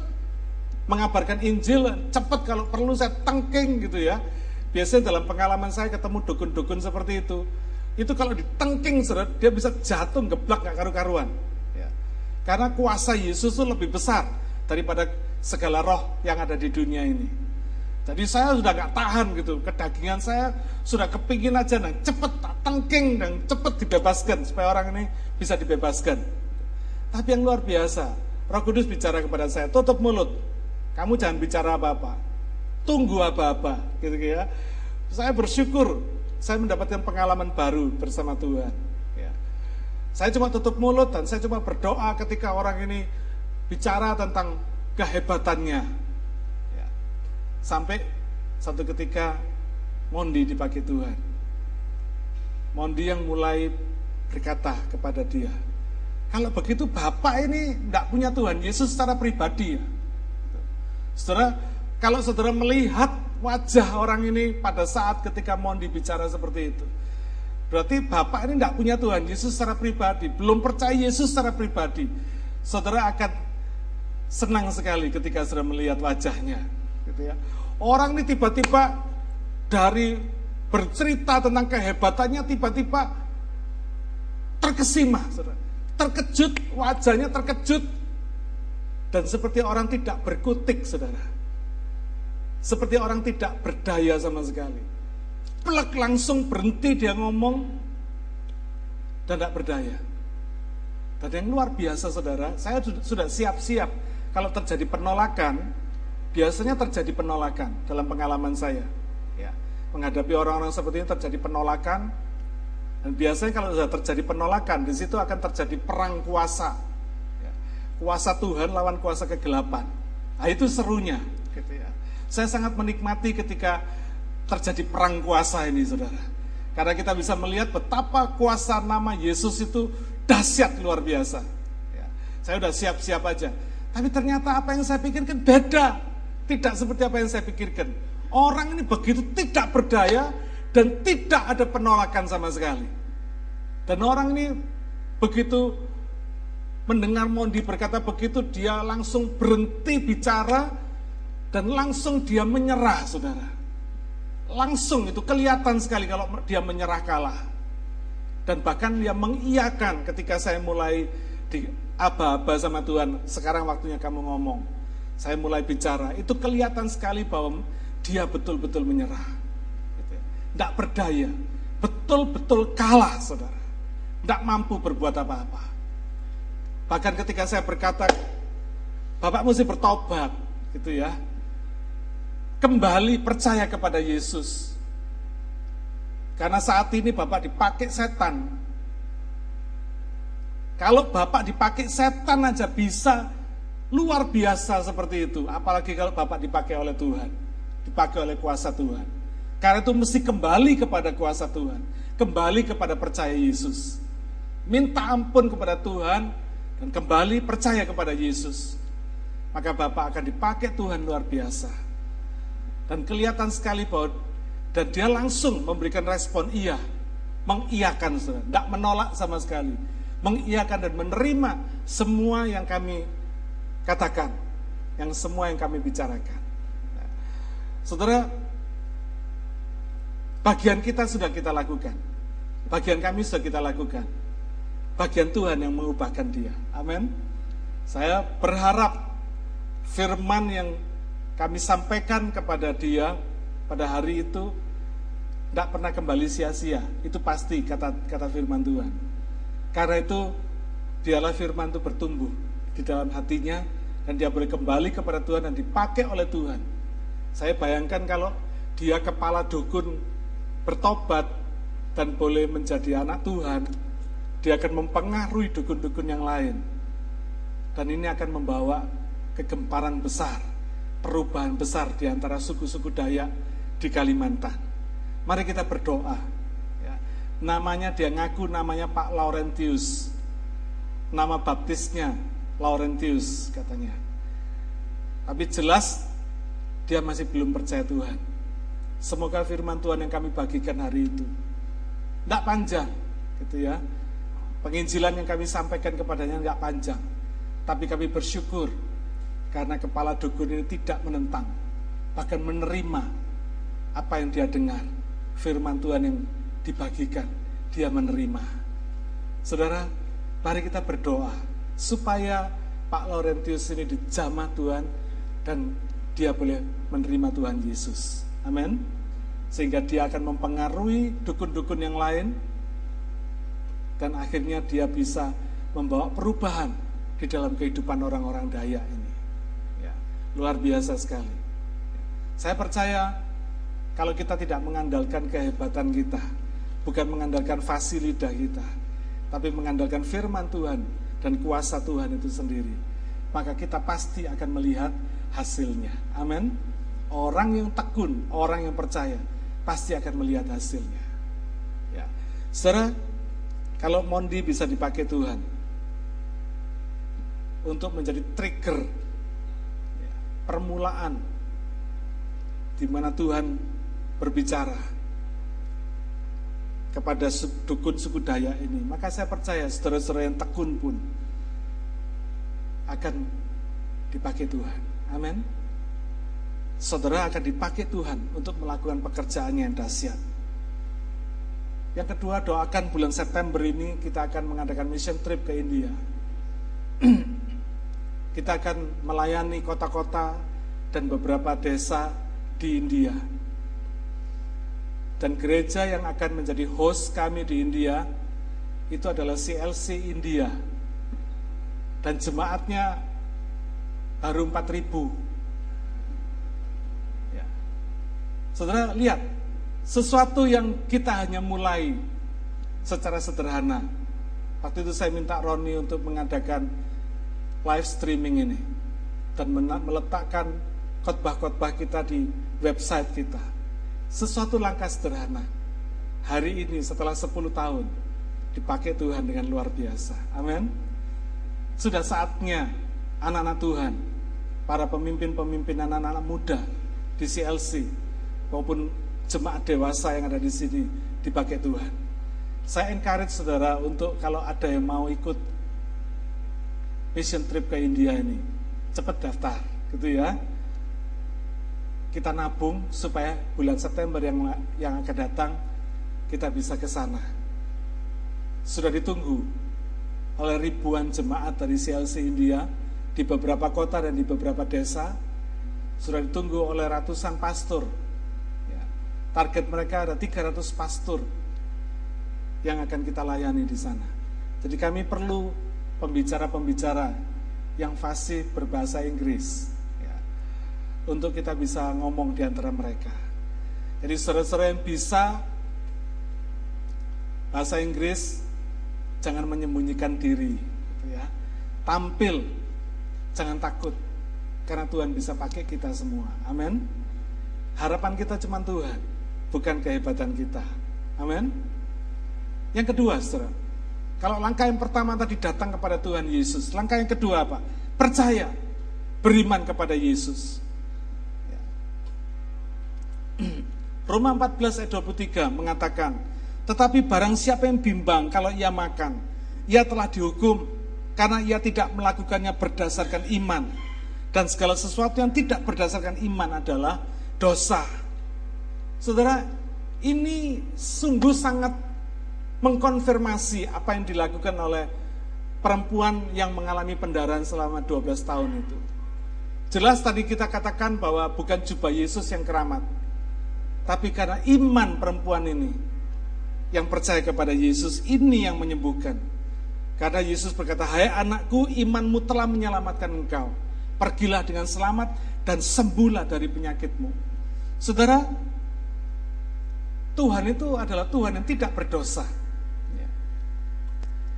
A: mengabarkan Injil cepet kalau perlu saya tengking gitu ya biasanya dalam pengalaman saya ketemu dukun-dukun seperti itu itu kalau ditengking saudara dia bisa jatuh geblak gak karu-karuan ya. karena kuasa Yesus itu lebih besar daripada segala roh yang ada di dunia ini jadi saya sudah gak tahan gitu, kedagingan saya sudah kepingin aja nah cepet tengking dan cepet dibebaskan supaya orang ini bisa dibebaskan. Tapi yang luar biasa, Roh Kudus bicara kepada saya, tutup mulut, kamu jangan bicara apa-apa, tunggu apa-apa, gitu ya. Saya bersyukur, saya mendapatkan pengalaman baru bersama Tuhan. Ya. Saya cuma tutup mulut dan saya cuma berdoa ketika orang ini bicara tentang kehebatannya, Sampai satu ketika Mondi dipakai Tuhan. Mondi yang mulai berkata kepada dia, kalau begitu Bapak ini tidak punya Tuhan Yesus secara pribadi ya. Saudara, kalau saudara melihat wajah orang ini pada saat ketika Mondi bicara seperti itu, berarti Bapak ini tidak punya Tuhan Yesus secara pribadi, belum percaya Yesus secara pribadi. Saudara akan senang sekali ketika saudara melihat wajahnya gitu ya. Orang ini tiba-tiba dari bercerita tentang kehebatannya tiba-tiba terkesima, terkejut, wajahnya terkejut dan seperti orang tidak berkutik, saudara. Seperti orang tidak berdaya sama sekali. Pelak langsung berhenti dia ngomong dan tidak berdaya. Dan yang luar biasa saudara, saya sudah siap-siap kalau terjadi penolakan, biasanya terjadi penolakan dalam pengalaman saya. Ya, menghadapi orang-orang seperti ini terjadi penolakan, dan biasanya kalau sudah terjadi penolakan, di situ akan terjadi perang kuasa. Ya, kuasa Tuhan lawan kuasa kegelapan. Nah, itu serunya. Gitu ya. Saya sangat menikmati ketika terjadi perang kuasa ini, saudara. Karena kita bisa melihat betapa kuasa nama Yesus itu dahsyat luar biasa. Ya, saya sudah siap-siap aja. Tapi ternyata apa yang saya pikirkan beda. Tidak seperti apa yang saya pikirkan. Orang ini begitu tidak berdaya dan tidak ada penolakan sama sekali. Dan orang ini begitu mendengar Mondi berkata begitu, dia langsung berhenti bicara dan langsung dia menyerah, saudara. langsung itu kelihatan sekali kalau dia menyerah kalah. Dan bahkan dia mengiyakan ketika saya mulai di aba-aba sama Tuhan, sekarang waktunya kamu ngomong. Saya mulai bicara, itu kelihatan sekali bahwa dia betul-betul menyerah. Tidak gitu ya. berdaya, betul-betul kalah saudara. Tidak mampu berbuat apa-apa. Bahkan ketika saya berkata, Bapak mesti bertobat, gitu ya kembali percaya kepada Yesus. Karena saat ini Bapak dipakai setan. Kalau Bapak dipakai setan aja bisa luar biasa seperti itu. Apalagi kalau Bapak dipakai oleh Tuhan. Dipakai oleh kuasa Tuhan. Karena itu mesti kembali kepada kuasa Tuhan. Kembali kepada percaya Yesus. Minta ampun kepada Tuhan dan kembali percaya kepada Yesus. Maka Bapak akan dipakai Tuhan luar biasa. Dan kelihatan sekali bahwa dan dia langsung memberikan respon iya, mengiyakan, tidak menolak sama sekali, mengiyakan dan menerima semua yang kami katakan, yang semua yang kami bicarakan. Saudara, bagian kita sudah kita lakukan, bagian kami sudah kita lakukan, bagian Tuhan yang mengubahkan dia. Amin. Saya berharap firman yang kami sampaikan kepada dia pada hari itu tidak pernah kembali sia-sia. Itu pasti kata kata firman Tuhan. Karena itu dialah firman itu bertumbuh di dalam hatinya dan dia boleh kembali kepada Tuhan dan dipakai oleh Tuhan. Saya bayangkan kalau dia kepala dukun bertobat dan boleh menjadi anak Tuhan, dia akan mempengaruhi dukun-dukun yang lain. Dan ini akan membawa kegemparan besar perubahan besar di antara suku-suku Dayak di Kalimantan. Mari kita berdoa. Ya. Namanya dia ngaku namanya Pak Laurentius. Nama baptisnya Laurentius katanya. Tapi jelas dia masih belum percaya Tuhan. Semoga firman Tuhan yang kami bagikan hari itu tidak panjang, gitu ya. Penginjilan yang kami sampaikan kepadanya tidak panjang, tapi kami bersyukur karena kepala dukun ini tidak menentang, bahkan menerima apa yang dia dengar. Firman Tuhan yang dibagikan, dia menerima. Saudara, mari kita berdoa supaya Pak Laurentius ini dijamah Tuhan dan dia boleh menerima Tuhan Yesus. Amin. Sehingga dia akan mempengaruhi dukun-dukun yang lain dan akhirnya dia bisa membawa perubahan di dalam kehidupan orang-orang Dayak ini. Luar biasa sekali. Saya percaya kalau kita tidak mengandalkan kehebatan kita, bukan mengandalkan fasilitas kita, tapi mengandalkan firman Tuhan dan kuasa Tuhan itu sendiri, maka kita pasti akan melihat hasilnya. Amin. Orang yang tekun, orang yang percaya, pasti akan melihat hasilnya. Ya. Saudara, kalau Mondi bisa dipakai Tuhan untuk menjadi trigger permulaan di mana Tuhan berbicara kepada dukun suku Dayak ini. Maka saya percaya saudara-saudara yang tekun pun akan dipakai Tuhan. Amin. Saudara akan dipakai Tuhan untuk melakukan pekerjaannya yang dahsyat. Yang kedua, doakan bulan September ini kita akan mengadakan mission trip ke India. Kita akan melayani kota-kota dan beberapa desa di India. Dan gereja yang akan menjadi host kami di India itu adalah CLC India. Dan jemaatnya baru 4000. Ya. Saudara lihat, sesuatu yang kita hanya mulai secara sederhana. Waktu itu saya minta Roni untuk mengadakan live streaming ini dan meletakkan khotbah-khotbah kita di website kita. Sesuatu langkah sederhana. Hari ini setelah 10 tahun dipakai Tuhan dengan luar biasa. Amin. Sudah saatnya anak-anak Tuhan, para pemimpin-pemimpin anak-anak muda di CLC maupun jemaat dewasa yang ada di sini dipakai Tuhan. Saya encourage saudara untuk kalau ada yang mau ikut mission trip ke India ini, cepat daftar, gitu ya. kita nabung supaya bulan September yang yang akan datang kita bisa ke sana. Sudah ditunggu oleh ribuan jemaat dari CLC India di beberapa kota dan di beberapa desa. Sudah ditunggu oleh ratusan pastor. Ya, target mereka ada 300 pastor yang akan kita layani di sana. Jadi kami perlu pembicara-pembicara yang fasih berbahasa Inggris ya, untuk kita bisa ngomong di antara mereka. Jadi saudara-saudara yang bisa bahasa Inggris jangan menyembunyikan diri, gitu ya. Tampil, jangan takut, karena Tuhan bisa pakai kita semua. Amin. Harapan kita cuma Tuhan, bukan kehebatan kita. Amin. Yang kedua, saudara, kalau langkah yang pertama tadi datang kepada Tuhan Yesus, langkah yang kedua apa? Percaya, beriman kepada Yesus. Roma 14 ayat 23 mengatakan, tetapi barang siapa yang bimbang kalau ia makan, ia telah dihukum karena ia tidak melakukannya berdasarkan iman. Dan segala sesuatu yang tidak berdasarkan iman adalah dosa. Saudara, ini sungguh sangat mengkonfirmasi apa yang dilakukan oleh perempuan yang mengalami pendarahan selama 12 tahun itu. Jelas tadi kita katakan bahwa bukan jubah Yesus yang keramat, tapi karena iman perempuan ini yang percaya kepada Yesus ini yang menyembuhkan. Karena Yesus berkata, "Hai anakku, imanmu telah menyelamatkan engkau. Pergilah dengan selamat dan sembuhlah dari penyakitmu." Saudara, Tuhan itu adalah Tuhan yang tidak berdosa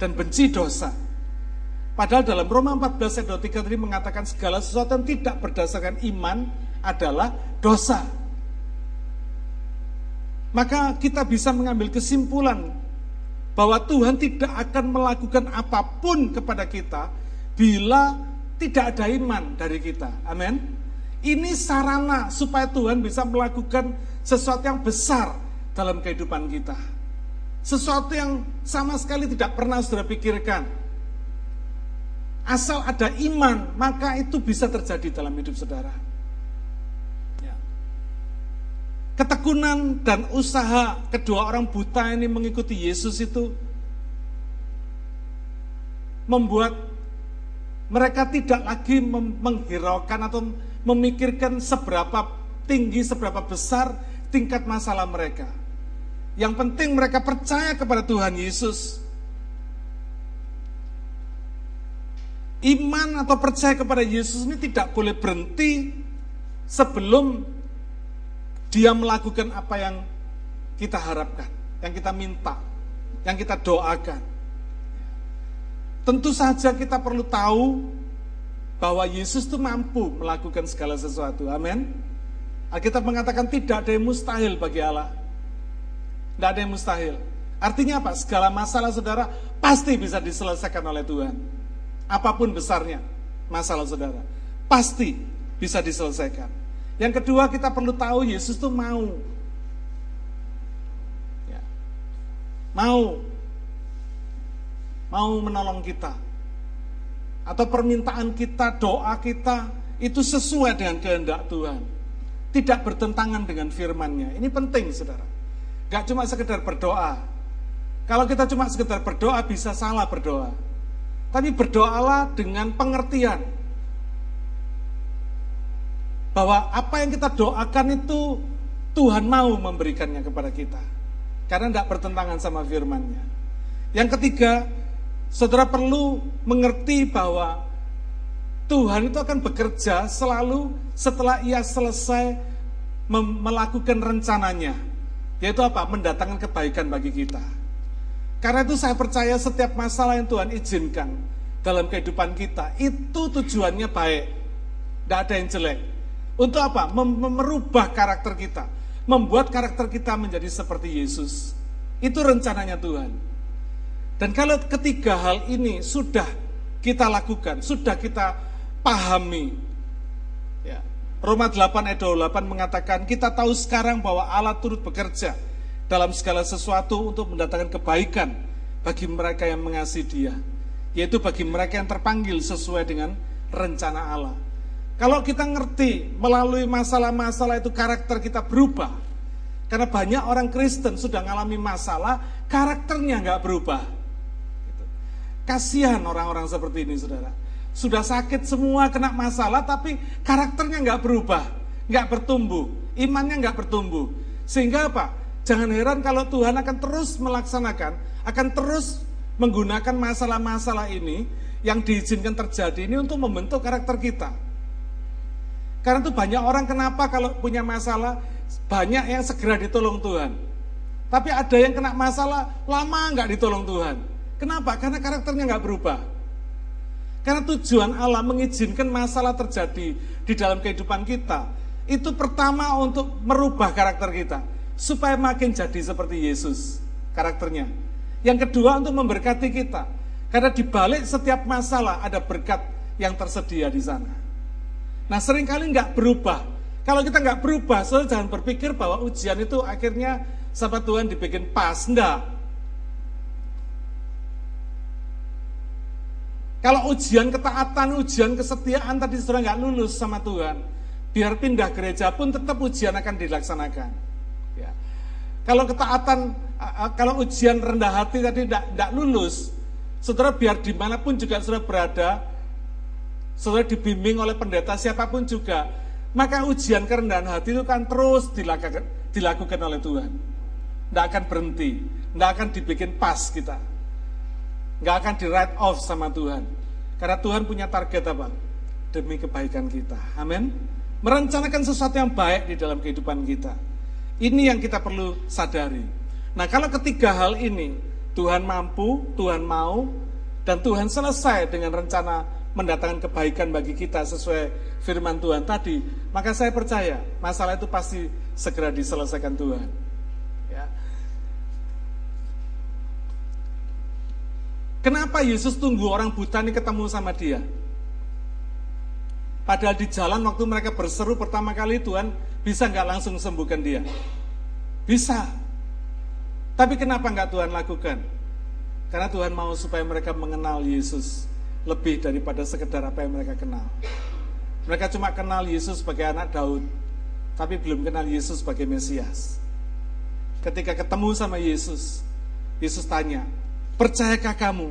A: dan benci dosa. Padahal dalam Roma 14 ayat 23 tadi mengatakan segala sesuatu yang tidak berdasarkan iman adalah dosa. Maka kita bisa mengambil kesimpulan bahwa Tuhan tidak akan melakukan apa pun kepada kita bila tidak ada iman dari kita. Amin. Ini sarana supaya Tuhan bisa melakukan sesuatu yang besar dalam kehidupan kita. Sesuatu yang sama sekali tidak pernah saudara pikirkan. Asal ada iman, maka itu bisa terjadi dalam hidup saudara. Ya. Ketekunan dan usaha kedua orang buta ini mengikuti Yesus itu membuat mereka tidak lagi menghiraukan atau memikirkan seberapa tinggi, seberapa besar tingkat masalah mereka yang penting mereka percaya kepada Tuhan Yesus. Iman atau percaya kepada Yesus ini tidak boleh berhenti sebelum dia melakukan apa yang kita harapkan, yang kita minta, yang kita doakan. Tentu saja kita perlu tahu bahwa Yesus itu mampu melakukan segala sesuatu. Amin. Alkitab mengatakan tidak ada yang mustahil bagi Allah. Tidak ada yang mustahil. Artinya apa? Segala masalah saudara pasti bisa diselesaikan oleh Tuhan. Apa pun besarnya masalah saudara. Pasti bisa diselesaikan. Yang kedua kita perlu tahu Yesus itu mau. Ya. Mau. Mau menolong kita. Atau permintaan kita, doa kita itu sesuai dengan kehendak Tuhan. Tidak bertentangan dengan firman-Nya. Ini penting saudara. Gak cuma sekedar berdoa. Kalau kita cuma sekedar berdoa bisa salah berdoa. Tapi berdoalah dengan pengertian. Bahwa apa yang kita doakan itu Tuhan mau memberikannya kepada kita. Karena tidak bertentangan sama firmannya. Yang ketiga, saudara perlu mengerti bahwa Tuhan itu akan bekerja selalu setelah ia selesai melakukan rencananya. Yaitu apa? Mendatangkan kebaikan bagi kita. Karena itu saya percaya setiap masalah yang Tuhan izinkan dalam kehidupan kita, itu tujuannya baik. Tidak ada yang jelek. Untuk apa? Mem merubah karakter kita. Membuat karakter kita menjadi seperti Yesus. Itu rencananya Tuhan. Dan kalau ketiga hal ini sudah kita lakukan, sudah kita pahami, Roma 8 ayat 28 mengatakan, kita tahu sekarang bahwa Allah turut bekerja dalam segala sesuatu untuk mendatangkan kebaikan bagi mereka yang mengasihi dia. Yaitu bagi mereka yang terpanggil sesuai dengan rencana Allah. Kalau kita ngerti melalui masalah-masalah itu karakter kita berubah. Karena banyak orang Kristen sudah mengalami masalah, karakternya nggak berubah. Kasihan orang-orang seperti ini, saudara. Sudah sakit semua, kena masalah, tapi karakternya nggak berubah, nggak bertumbuh, imannya nggak bertumbuh. Sehingga apa? Jangan heran kalau Tuhan akan terus melaksanakan, akan terus menggunakan masalah-masalah ini yang diizinkan terjadi ini untuk membentuk karakter kita. Karena itu banyak orang kenapa kalau punya masalah banyak yang segera ditolong Tuhan. Tapi ada yang kena masalah lama nggak ditolong Tuhan. Kenapa? Karena karakternya nggak berubah. Karena tujuan Allah mengizinkan masalah terjadi di dalam kehidupan kita. Itu pertama untuk merubah karakter kita. Supaya makin jadi seperti Yesus karakternya. Yang kedua untuk memberkati kita. Karena di balik setiap masalah ada berkat yang tersedia di sana. Nah sering kali nggak berubah. Kalau kita nggak berubah, so jangan berpikir bahwa ujian itu akhirnya sama Tuhan dibikin pas. Enggak. Kalau ujian ketaatan, ujian kesetiaan tadi sudah nggak lulus sama Tuhan, biar pindah gereja pun tetap ujian akan dilaksanakan. Ya. Kalau ketaatan, kalau ujian rendah hati tadi tidak lulus, saudara biar di mana pun juga sudah berada, saudara dibimbing oleh pendeta siapa pun juga, maka ujian kerendahan hati itu kan terus dilakukan, dilakukan oleh Tuhan. Tidak akan berhenti, tidak akan dibikin pas kita. Nggak akan di write off sama Tuhan. Karena Tuhan punya target apa? Demi kebaikan kita. Amin. Merencanakan sesuatu yang baik di dalam kehidupan kita. Ini yang kita perlu sadari. Nah kalau ketiga hal ini, Tuhan mampu, Tuhan mau, dan Tuhan selesai dengan rencana mendatangkan kebaikan bagi kita sesuai firman Tuhan tadi, maka saya percaya masalah itu pasti segera diselesaikan Tuhan. Ya. Kenapa Yesus tunggu orang buta ini ketemu sama dia? Padahal di jalan waktu mereka berseru pertama kali Tuhan bisa nggak langsung sembuhkan dia? Bisa. Tapi kenapa nggak Tuhan lakukan? Karena Tuhan mau supaya mereka mengenal Yesus lebih daripada sekedar apa yang mereka kenal. Mereka cuma kenal Yesus sebagai anak Daud, tapi belum kenal Yesus sebagai Mesias. Ketika ketemu sama Yesus, Yesus tanya, percayakah kamu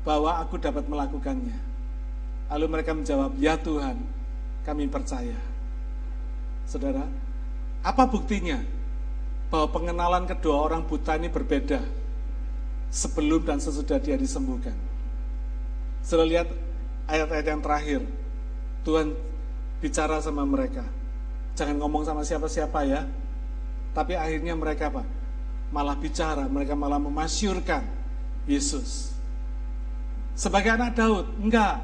A: bahwa aku dapat melakukannya? Lalu mereka menjawab, ya Tuhan, kami percaya. Saudara, apa buktinya bahwa pengenalan kedua orang buta ini berbeda sebelum dan sesudah dia disembuhkan. Sudah lihat ayat-ayat yang terakhir, Tuhan bicara sama mereka. Jangan ngomong sama siapa-siapa ya. Tapi akhirnya mereka apa? Malah bicara, mereka malah memasyurkan Yesus. Sebagai anak Daud, enggak.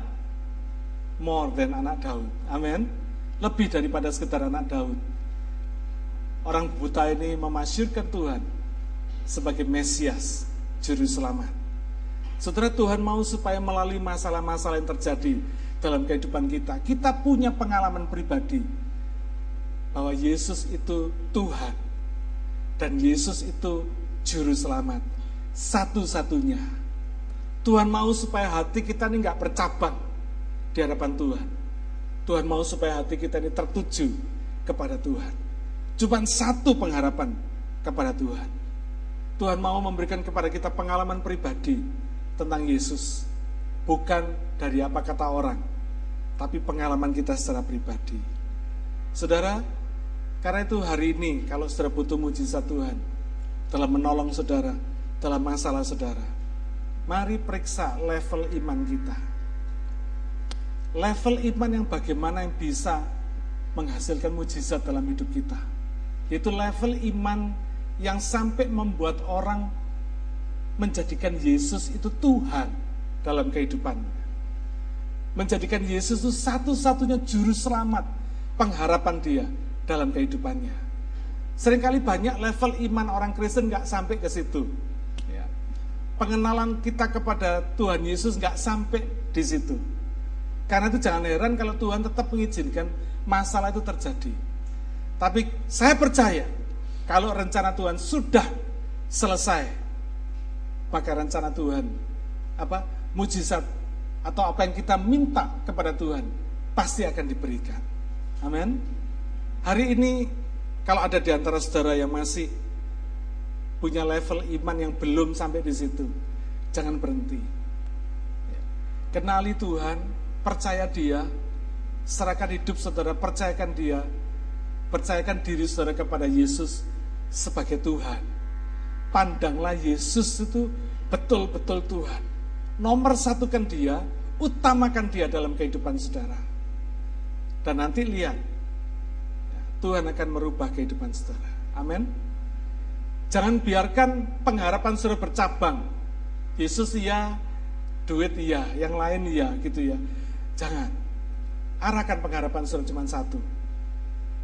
A: More than anak Daud. Amin. Lebih daripada sekedar anak Daud. Orang buta ini memasyurkan Tuhan sebagai Mesias, juru selamat. Saudara Tuhan mau supaya melalui masalah-masalah yang terjadi dalam kehidupan kita, kita punya pengalaman pribadi bahwa Yesus itu Tuhan dan Yesus itu juru selamat satu-satunya. Tuhan mau supaya hati kita ini nggak bercabang di hadapan Tuhan. Tuhan mau supaya hati kita ini tertuju kepada Tuhan. Cuma satu pengharapan kepada Tuhan. Tuhan mau memberikan kepada kita pengalaman pribadi tentang Yesus. Bukan dari apa kata orang, tapi pengalaman kita secara pribadi. Saudara, karena itu hari ini kalau saudara butuh mujizat Tuhan telah menolong saudara dalam masalah saudara, mari periksa level iman kita. Level iman yang bagaimana yang bisa menghasilkan mujizat dalam hidup kita. Itu level iman yang sampai membuat orang menjadikan Yesus itu Tuhan dalam kehidupannya. Menjadikan Yesus itu satu-satunya juru selamat, pengharapan dia dalam kehidupannya. Seringkali banyak level iman orang Kristen nggak sampai ke situ. Ya. Pengenalan kita kepada Tuhan Yesus nggak sampai di situ. Karena itu jangan heran kalau Tuhan tetap mengizinkan masalah itu terjadi. Tapi saya percaya kalau rencana Tuhan sudah selesai, maka rencana Tuhan apa mujizat atau apa yang kita minta kepada Tuhan pasti akan diberikan. Amin. Hari ini kalau ada di antara saudara yang masih punya level iman yang belum sampai di situ, jangan berhenti. Kenali Tuhan, percaya Dia, serahkan hidup saudara, percayakan Dia, percayakan diri saudara kepada Yesus sebagai Tuhan. Pandanglah Yesus itu betul-betul Tuhan. Nomor satukan dia, utamakan dia dalam kehidupan saudara. Dan nanti lihat, Tuhan akan merubah kehidupan saudara. Amin. Jangan biarkan pengharapan saudara bercabang. Yesus iya, duit iya, yang lain iya, gitu ya. Jangan. Arahkan pengharapan saudara cuma satu,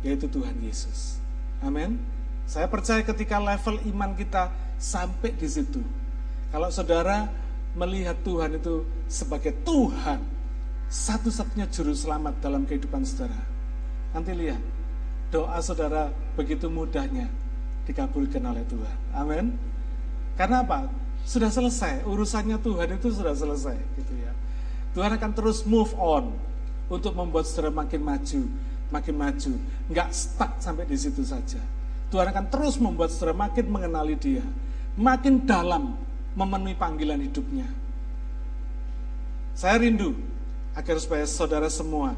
A: yaitu Tuhan Yesus. Amin. Saya percaya ketika level iman kita sampai di situ, kalau saudara melihat Tuhan itu sebagai Tuhan, satu-satunya juru selamat dalam kehidupan saudara. Nanti lihat, doa saudara begitu mudahnya dikabulkan oleh Tuhan. Amin. Karena apa? Sudah selesai, urusannya Tuhan itu sudah selesai gitu ya. Tuhan akan terus move on untuk membuat saudara makin maju, makin maju. Nggak stuck sampai di situ saja. Tuhan akan terus membuat saudara makin mengenali dia, makin dalam memenuhi panggilan hidupnya. Saya rindu agar supaya saudara semua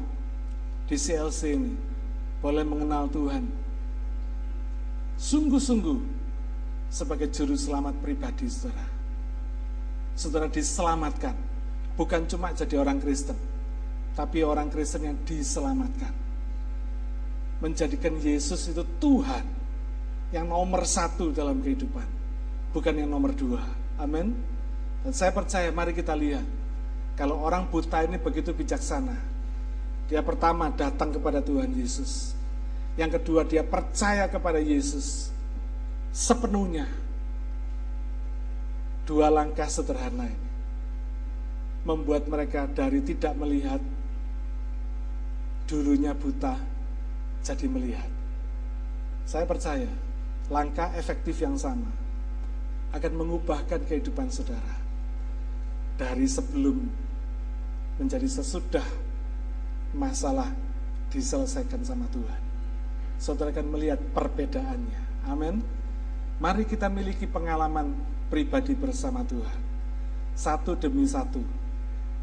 A: di CLC ini boleh mengenal Tuhan sungguh-sungguh sebagai juru selamat pribadi saudara. Saudara diselamatkan, bukan cuma jadi orang Kristen, tapi orang Kristen yang diselamatkan. Menjadikan Yesus itu Tuhan yang nomor satu dalam kehidupan, bukan yang nomor dua. Amin. Dan saya percaya, mari kita lihat. Kalau orang buta ini begitu bijaksana. Dia pertama datang kepada Tuhan Yesus. Yang kedua dia percaya kepada Yesus sepenuhnya. Dua langkah sederhana ini. Membuat mereka dari tidak melihat, dulunya buta, jadi melihat. Saya percaya, langkah efektif yang sama akan mengubahkan kehidupan saudara. Dari sebelum menjadi sesudah masalah diselesaikan sama Tuhan. Saudara akan melihat perbedaannya. Amin. Mari kita miliki pengalaman pribadi bersama Tuhan. Satu demi satu,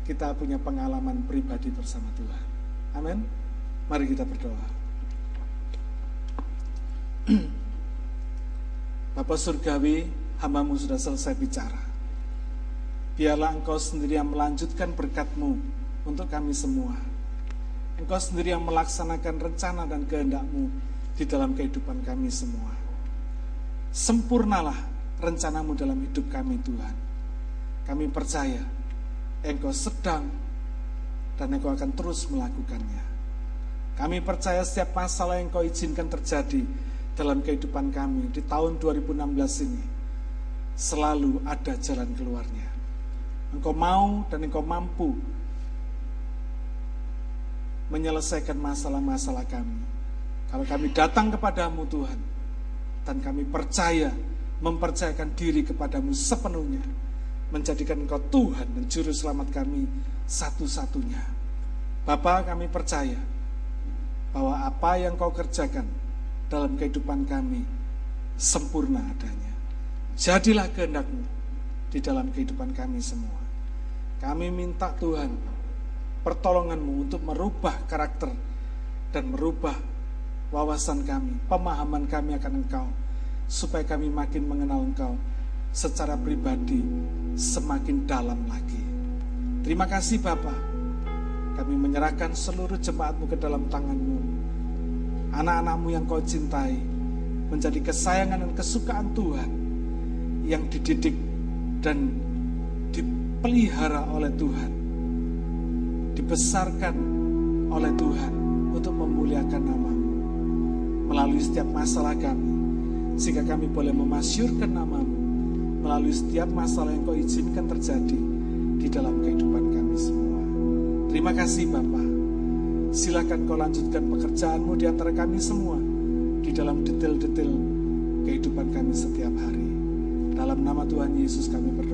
A: kita punya pengalaman pribadi bersama Tuhan. Amin. Mari kita berdoa. Bapak Surgawi, hambamu sudah selesai bicara. Biarlah engkau sendiri yang melanjutkan berkatmu untuk kami semua. Engkau sendiri yang melaksanakan rencana dan kehendakmu di dalam kehidupan kami semua. Sempurnalah rencanamu dalam hidup kami Tuhan. Kami percaya engkau sedang dan engkau akan terus melakukannya. Kami percaya setiap masalah yang kau izinkan terjadi dalam kehidupan kami di tahun 2016 ini selalu ada jalan keluarnya. Engkau mau dan engkau mampu menyelesaikan masalah-masalah kami. Kalau kami datang kepadamu Tuhan, dan kami percaya, mempercayakan diri kepadamu sepenuhnya, menjadikan engkau Tuhan dan Juru Selamat kami satu-satunya. Bapa kami percaya bahwa apa yang kau kerjakan dalam kehidupan kami sempurna adanya. Jadilah kehendakmu di dalam kehidupan kami semua. Kami minta Tuhan pertolonganmu untuk merubah karakter dan merubah wawasan kami, pemahaman kami akan Engkau, supaya kami makin mengenal Engkau secara pribadi semakin dalam lagi. Terima kasih Bapak, kami menyerahkan seluruh jemaatmu ke dalam tanganmu. Anak-anakmu yang kau cintai, menjadi kesayangan dan kesukaan Tuhan yang dididik dan dipelihara oleh Tuhan, dibesarkan oleh Tuhan untuk memuliakan namamu melalui setiap masalah kami, sehingga kami boleh memasyurkan namamu melalui setiap masalah yang kau izinkan terjadi di dalam kehidupan kami semua. Terima kasih Bapak. Silakan kau lanjutkan pekerjaanmu di antara kami semua di dalam detail-detail kehidupan kami setiap hari. Dalam nama Tuhan Yesus kami berdoa.